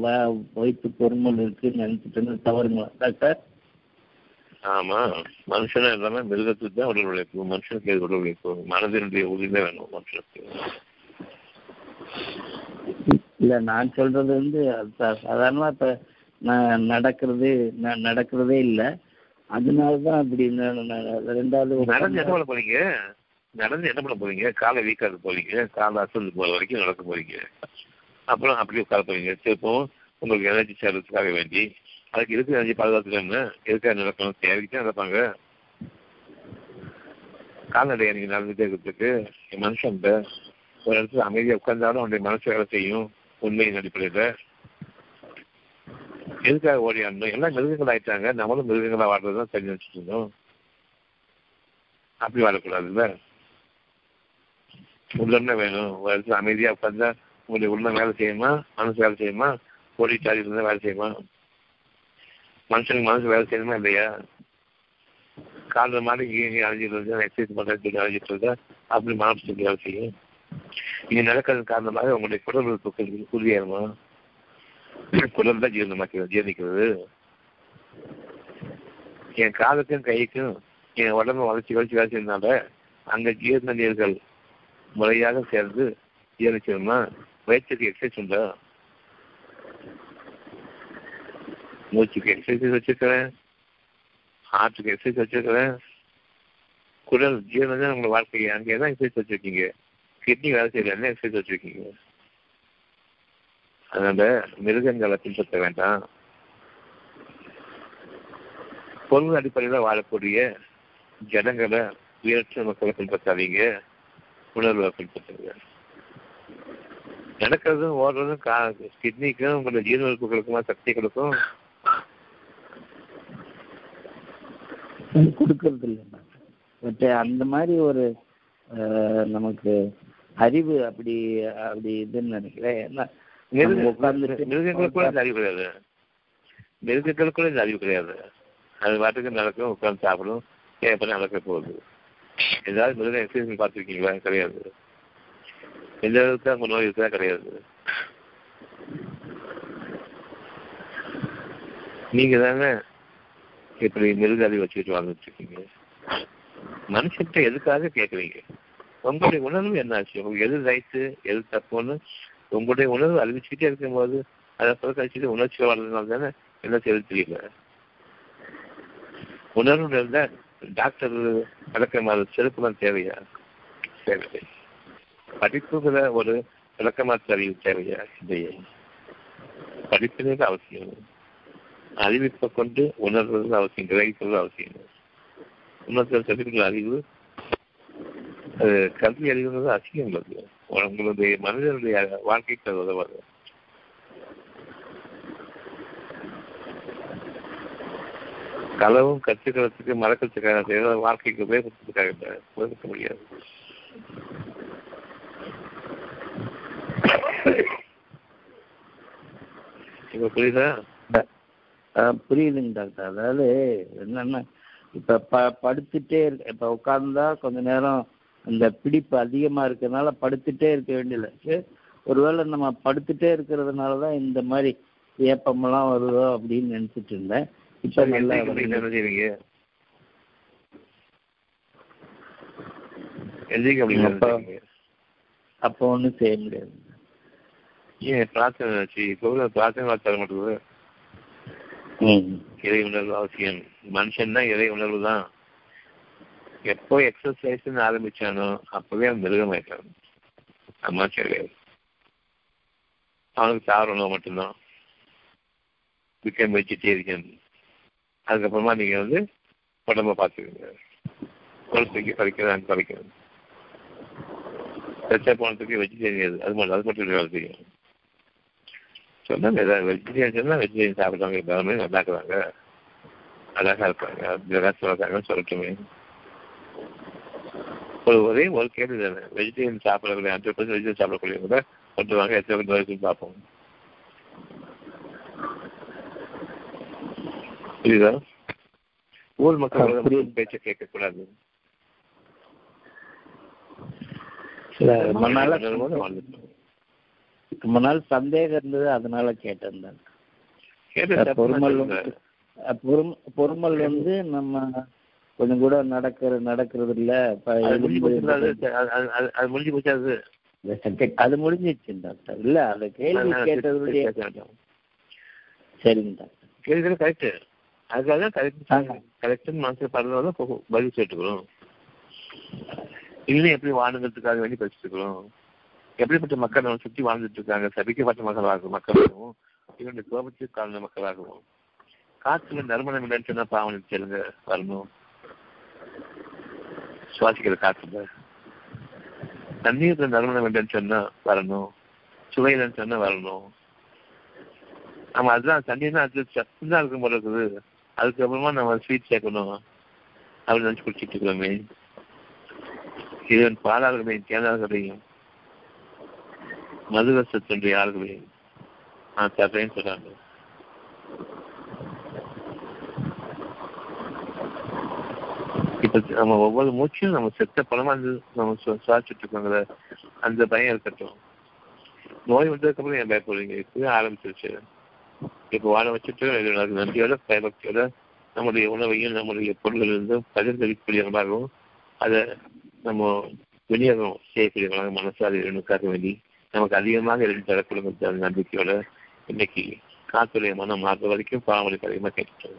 வயிற்று பொறுமல் இருக்குன்னு நினைச்சிட்டு தவறுங்களா? டாக்டர்? ஆமா. மனுஷனா இல்லாம மிருகத்துக்கு தான் உடல் உழைப்பு மனுஷனுக்கு எது உடல் உழைப்பு? மனதினுடைய உறுதிதான் வேணும் மனுஷனுக்கு. இல்ல நான் சொல்றது வந்து சாதாரணமா இப்ப நான் நடக்கிறது நடக்கிறதே இல்லை. அதனாலதான் அப்படி ரெண்டாவது நடந்து என்ன பண்ண போறீங்க? நடந்து என்ன பண்ண போறீங்க? காலை வீக்காது போறீங்க காலை அசந்து போற வரைக்கும் நடக்க போறீங்க. அப்புறம் அப்படியே உட்கார போறீங்க. திருப்பவும் உங்களுக்கு எனர்ஜி சேர்றதுக்காக வேண்டி அதுக்கு இருக்கு எனர்ஜி பாதுகாத்துக்கணும்னு எதுக்காக நடக்கணும்? தேவைக்கு தான் நடப்பாங்க. கால்நடையை நீங்க நடந்துட்டே இருக்கிறதுக்கு என் மனுஷன் ஒரு இடத்துல அமைதியாக உட்கார்ந்தாலும் அவனுடைய மனசு வேலை செய்யும். உண்மையின் அடிப்படையில். எதுக்காக ஓடி ஆடணும் எல்லாம் மிருகங்கள் ஆயிட்டாங்க? நம்மளும் மிருகங்களா வாடுறது தான் தெரிஞ்சு வச்சுட்டு இருந்தோம் அப்படி வாழக்கூடாதுல்ல? உள்ளம்னா வேணும். ஒரு இடத்துல அமைதியா உட்காந்தா உங்களுடைய உள்ள வேலை செய்யுமா? மனசு வேலை செய்யுமா? ஓடி சாடி இருந்தா வேலை செய்யுமா? மனுஷனுக்கு மனசு வேலை செய்யணுமா இல்லையா? கால மாதிரி இங்கே இங்கே அழிஞ்சிட்டு இருந்தா எக்ஸசைஸ் பண்ணுறது அழிஞ்சிட்டு இருந்தா அப்படி மனசு வேலை செய்யும். இங்கே நடக்கிறது காரணமாக உங்களுடைய குடல் உறுப்புகள் உறுதியாயிருமா [COUGHS] குடல் தான் ஜீரணமாக்கிறது ஜீரணிக்கிறது. என் காலுக்கும் கைக்கும் என் உடம்பு வளர்ச்சி வளர்ச்சி வேலை செய்யறதுனால ஜீரண நீர்கள் முறையாக சேர்ந்து ஜீரணிச்சிருமா வயிற்றுக்கு எக்ஸசைஸ் உண்டா? மூச்சுக்கு எக்ஸசைஸ் வச்சிருக்கிறேன். ஹார்ட்டுக்கு எக்ஸசைஸ் வச்சிருக்கிறேன். குடல் ஜீரணம் தான் உங்களை வாழ்க்கை அங்கே தான் எக்ஸசைஸ் வச்சிருக்கீங்க. கிட்னி வேலை செய்யல என்ன எக்ஸசைஸ் வச்சிருக்கீங்க? அதனால மிருகங்களை பின்பற்ற வேண்டாம். பொருள் அடிப்படையில் வாழக்கூடிய ஜனங்களை உயர்ற்ற மக்களை பின்பற்றாதீங்க. உணர்வை பின்பற்றுங்க. நடக்கிறதும் ஓடுறதும் கா கிட்னிக்கும் உங்களோட ஜீரண உறுப்புகளுக்குமா சக்திகளுக்கும் கொடுக்கறது இல்லை பட் அந்த மாதிரி ஒரு நமக்கு அறிவு அப்படி அப்படி இதுன்னு நினைக்கிறேன். என்ன மிருகங்களுக்கு கூட அறிவு கிடையாது. மிருகங்களுக்குள்ள இந்த அறிவு கிடையாது. அது பாட்டுக்கு நடக்கும் உட்கார்ந்து சாப்பிடும் பண்ண நடக்க போகுது? ஏதாவது மிருகம் எக்ஸசைஸ் பார்த்துருக்கீங்களா? கிடையாது. எந்த அளவுக்கு அங்கே நோய் இருக்கா கிடையாது. நீங்க தானே இப்படி மிருக அறிவு வச்சுக்கிட்டு வாழ்ந்துட்டு இருக்கீங்க மனுஷன்கிட்ட எதுக்காக கேட்குறீங்க? உங்களுடைய உணர்வு என்னாச்சு? உங்களுக்கு எது ரைட்டு எது தப்புன்னு உங்களுடைய உணர்வு அறிவிச்சுக்கிட்டே இருக்கும்போது அதை புறக்கணிச்சுட்டு உணர்ச்சி வளர்றதுனால தானே என்ன செய்யறது தெரியல. உணர்வு டாக்டர் விளக்கமான செருப்புலாம் தேவையா? தேவையில்லை. படிப்புகளை ஒரு விளக்கமாற்ற அறிவு தேவையா? இல்லையே. படிப்பினது அவசியம். அறிவிப்பை கொண்டு உணர்வது அவசியம் கிரகிப்பது அவசியம். உணர்த்தல் தெரிவிக்கிற அறிவு அது கல்வி அறிவுங்கிறது அவசியம் உள்ளது. உங்களுடைய மனிதனுடைய வாழ்க்கைக்கு அது உதவாது. களவும் கற்றுக்கிறதுக்கு மறக்கிறதுக்காக செய்யற வாழ்க்கைக்கு உபயோகத்துக்காக உபயோகிக்க முடியாது. இப்ப புரியுதா? புரியுதுங்க டாக்டர். அதாவது என்னன்னா இப்ப ப படுத்துட்டே இருக்க இப்ப உட்கார்ந்தா கொஞ்ச நேரம் அந்த பிடிப்பு அதிகமா இருக்கிறதுனால படுத்துட்டே இருக்க வேண்டியதில்லை சரி, ஒருவேளை நம்ம படுத்துட்டே இருக்கிறதுனால தான் இந்த மாதிரி ஏப்பமெல்லாம் வருதோ அப்படின்னு நினைச்சிட்டு இருந்தேன். இப்ப நல்லா அப்ப- ஒண்ணும் செய்ய முடியாது. ஏன் பிரார்த்தனை ஆச்சு? இப்போ பிரார்த்தனை ம். இறை உணர்வு அவசியம். மனுஷன் தான் இறை உணர்வு தான். எப்போ எக்ஸசைஸ்ன்னு ஆரம்பிச்சானோ அப்பவே அவன் மிருகமாயிட்டான் அம்மா கிடையாது அவனுக்கு சார் உணவு மட்டும்தான் பிகம் வெஜிடேரியன் அதுக்கப்புறமா நீங்க வந்து உடம்ப பார்த்துக்கோங்க குழந்தைக்கு குறைக்கிறாங்க குறைக்கிறது பெருசா போனதுக்கு வெஜிடேரியன் அது மட்டும் அது மட்டும் வேலை தெரியும் ஏதாவது வெஜிடேரியன் சொன்னால் வெஜிடேரியன் சாப்பிட்றவங்க எல்லாருமே நல்லா இருக்கிறாங்க அழகாக இருப்பாங்க அப்படிலாம் சொல்றாங்கன்னு சொல்லட்டுமே ஒரு ஒரே கேள்வி தானே வெஜிடேரியன் சாப்பிடக்கூடிய ஹண்ட்ரட் பர்சன்ட் வெஜிடேரியன் சாப்பிடக்கூடியவங்க கொண்டு வாங்க. எத்தனை பேர் நோய்க்கு பார்ப்போம் புரியுதா? ஊர் மக்கள். பேச்சை கேட்கக்கூடாது. ரொம்ப நாளா சந்தேகம் இருந்தது அதனால கேட்டேன் தான் பொறுமல் பொறுமல் வந்து நம்ம கொஞ்சம் கூட நடக்கிற நடக்கிறது இல்ல அது முடிஞ்சு போச்சு அது? அது முடிஞ்சிச்சு டாக்டர் இல்ல அந்த கேள்வி கேட்டதுடைய. சரிங்க டாக்டர் கேள்வி கரெக்ட் அதுக்காக கரெக்ட். கரெக்ட்னு மனசு பரவாயில்ல பதில் சேர்த்துக்கிறோம் இல்லை எப்படி வாழுங்கிறதுக்காக வேண்டி பேசிட்டுக்கிறோம் எப்படிப்பட்ட மக்கள் நம்ம சுற்றி வாழ்ந்துட்டு இருக்காங்க சபிக்கப்பட்ட மக்களாகவும் மக்களாகவும் இவனுடைய கோபத்துக்கு காரண மக்களாகவும். காத்துல நறுமணம் இல்லைன்னு சொன்னா பாவனை சொல்லுங்க வரணும். சுவாசிக்கிற காத்துல தண்ணீர்ல நறுமணம் வேண்டும்னு சொன்னா வரணும். சுவை சொன்னா வரணும். நம்ம அதுதான் தண்ணி தான் அது சத்து தான் இருக்கும் போல இருக்குது. அதுக்கப்புறமா நம்ம ஸ்வீட் சேர்க்கணும். அப்படின்னு நினைச்சு குடிச்சிட்டு இருக்கிறோமே. இவன் பாலாளர்களையும் தேனார்களையும் மதுரசத்தொன்றிய ஆள்களையும் நான் தர்றேன்னு சொல்றாங்க. நம்ம ஒவ்வொரு மூச்சும் நம்ம செத்த பணமா இருந்து நம்ம சு- சுவாசிச்சுட்டு அந்த பயம் இருக்கட்டும். நோய் வந்ததுக்கு அப்புறம் ஏன் பயப்படுறீங்க? இப்பவே ஆரம்பிச்சிருச்சு. இப்போ வாழ வச்சுட்டு நன்றியோட பயபக்தியோட நம்முடைய உணவையும் நம்முடைய பொருள்களிலிருந்தும் பகிர்ந்தளிக்கக்கூடியவர்களாகவும் அதை நம்ம விநியோகம் செய்யக்கூடியவங்களாக மனசால் இறைவனுக்காக வேண்டி நமக்கு அதிகமாக இருந்து தரக்கூடிய நம்பிக்கையோட இன்னைக்கு காத்துடைய மனம் மாற்ற வரைக்கும் பாவங்களுக்கு அதிகமாக கேட்டுட்டோம்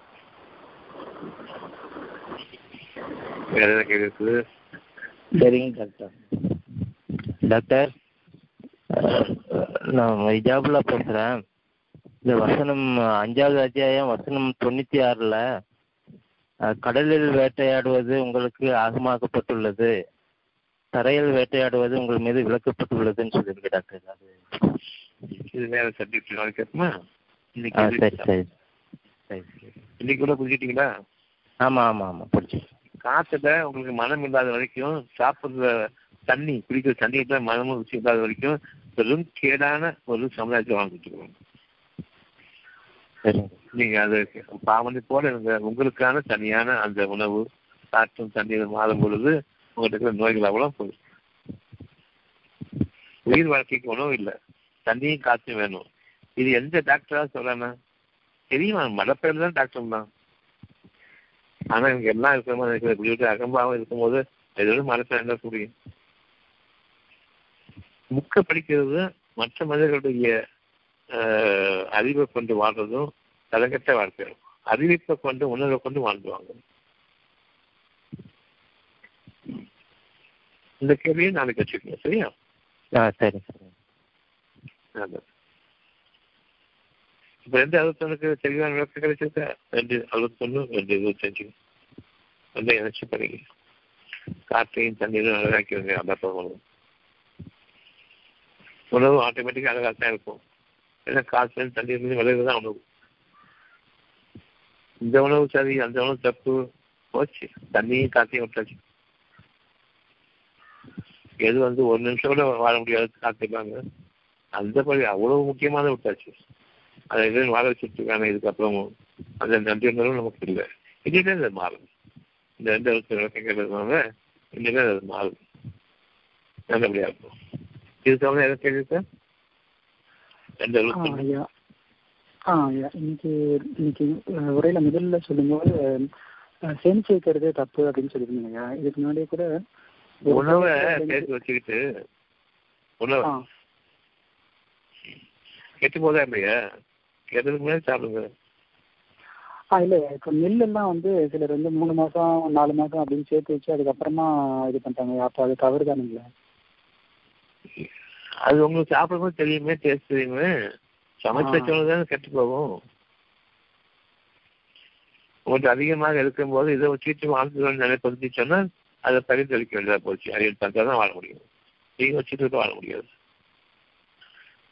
வேற என்ன கேள்வி இருக்குது? சரிங்க டாக்டர். டாக்டர் நான் ஹிஜாபுல்லா பேசுறேன். இந்த வசனம் அஞ்சாவது அத்தியாயம் வசனம் தொண்ணூத்தி ஆறுல கடலில் வேட்டையாடுவது உங்களுக்கு ஆகமாக்கப்பட்டுள்ளது தரையில் வேட்டையாடுவது உங்கள் மீது விளக்கப்பட்டுள்ளதுன்னு சொல்லியிருக்கு டாக்டர். அது இது வேற சப்ஜெக்ட் கேட்குமா இன்னைக்கு சரி சரி சரி. இன்னைக்கு கூட புரிஞ்சுட்டீங்களா ஆமா ஆமா ஆமா பிடிச்சி காத்துல உங்களுக்கு மனம் இல்லாத வரைக்கும் சாப்பிடுற தண்ணி குடிக்கிற தண்ணியில மனமும் ருசி இல்லாத வரைக்கும் பெரும் கேடான ஒரு சமுதாயத்தை வாழ்ந்துட்டு இருக்கோம் நீங்க அது பாவனை போல இருந்த உங்களுக்கான தனியான அந்த உணவு காற்றும் தண்ணீர் மாறும் பொழுது உங்கள்கிட்ட இருக்கிற நோய்கள் அவ்வளோ போயிடும். உயிர் வாழ்க்கைக்கு உணவு இல்லை. தண்ணியும் காற்றும் வேணும். இது எந்த டாக்டரா சொல்லணும் தெரியுமா? மடப்பேர் தான் டாக்டர் தான் ஆனா இங்க எல்லாம் இருக்கிற மாதிரி இருக்கிற இப்படி விட்டு அகம்பாவும் இருக்கும்போது எதோட மனசு என்ன புரியும் புக்க படிக்கிறது மற்ற மனிதர்களுடைய அறிவை கொண்டு வாழ்றதும் தலங்கட்ட வாழ்க்கை. அறிவிப்பை கொண்டு உணர்வை கொண்டு வாழ்ந்துவாங்க. இந்த கேள்வியை நாளைக்கு வச்சுக்கோங்க சரியா? சரி சரி. நல்லது. இப்ப ரெண்டு அறுபத்தொன்னுக்கு தெளிவான விளக்கம் கிடைச்சிருக்கா ரெண்டு அறுபத்தொன்னு ரெண்டு இருபத்தஞ்சு ரெண்டு இணைச்சு படிங்க காற்றையும் தண்ணீரும் அழகாக்கிடுங்க அதான் உணவு உணவு ஆட்டோமேட்டிக்காக அழகாக தான் இருக்கும் ஏன்னா காற்று தண்ணீர் விளைவு தான் உணவு இந்த உணவு சரி அந்த உணவு தப்பு போச்சு தண்ணியும் காத்தையும் விட்டாச்சு எது வந்து ஒரு நிமிஷம் கூட வாழ முடியாது காத்திருக்காங்க அந்த படி அவ்வளவு முக்கியமான விட்டாச்சு அதை எதுவும் வாழ வச்சுட்டு இருக்காங்க இதுக்கப்புறமும் அந்த நன்றி உணர்வும் நமக்கு இல்லை. இனிமே அது மாறும். இந்த ரெண்டு வருஷம் விளக்கம் கேட்டதுனால இனிமே அது மாறும். நல்லபடியா இருக்கும். இது தவிர எதை கேள்வி ரெண்டு ஆ, வருஷம் ஆ இன்னைக்கு இன்னைக்கு உரையில முதல்ல சொல்லும்போது சேமிச்சு வைக்கிறது தப்பு அப்படின்னு சொல்லியிருந்தீங்க இதுக்கு முன்னாடியே கூட உணவை சேர்த்து வச்சுக்கிட்டு உணவு. கெட்டு போதா இல்லையா? கெட்டதுக்கு முன்னாடி சாப்பிடுங்க ஆ இல்ல இப்போ நெல்லெல்லாம் வந்து சிலர் வந்து மூணு மாசம் நாலு மாசம் அப்படின்னு சேர்த்து வச்சு அதுக்கப்புறமா இது பண்ணிட்டாங்க. அப்போ அது தவறு தானுங்களா அது உங்களுக்கு சாப்பிடும்போது தெரியுமே டேஸ்ட் தெரியுமே. சமைச்சு. வச்சவங்க தானே கெட்டு போகும். உங்களுக்கு அதிகமாக இருக்கும்போது இதை வச்சுட்டு வாழ்ந்து நினைப்பது சொன்னா அதை பரிந்தளிக்க வேண்டியதா போச்சு. அதை தந்தா தான் வாழ முடியும். நீங்க வச்சுட்டு இருக்க வாழ முடியாது.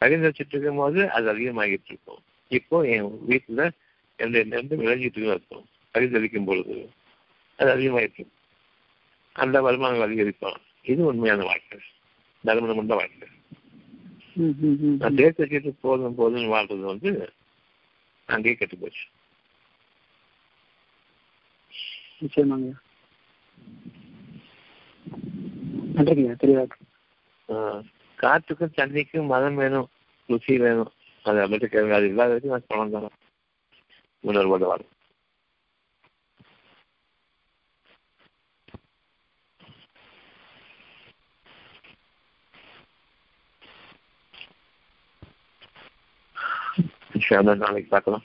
பரிந்தளிச்சுட்டு இருக்கும் போது அது அதிகமாகிட்டு இருக்கும். இப்போ என் வீட்டுல என்னுடைய நெண்டு விளைஞ்சிட்டு இருக்கும் பரிந்தளிக்கும் பொழுது அது அதிகமாயிட்டு. அந்த வருமானம் அதிகரிப்பான். இது உண்மையான வாழ்க்கை. தர்மம் கொண்ட வாழ்க்கை. நான் தேர்ச்சி வச்சுட்டு போதும் போதும்னு வாழ்றது வந்து அங்கேயே கெட்டு போச்சு நிச்சயமாங்க. நன்றிங்க காற்றுக்கும் தண்ணிக்கும் மதம் வேணும் ருசி வேணும். அது மட்டும் கேள்வி அது இல்லாத வரைக்கும் நான் பணம் தரேன் உணர்வோட வாழும் நாளைக்கு பார்க்கலாம்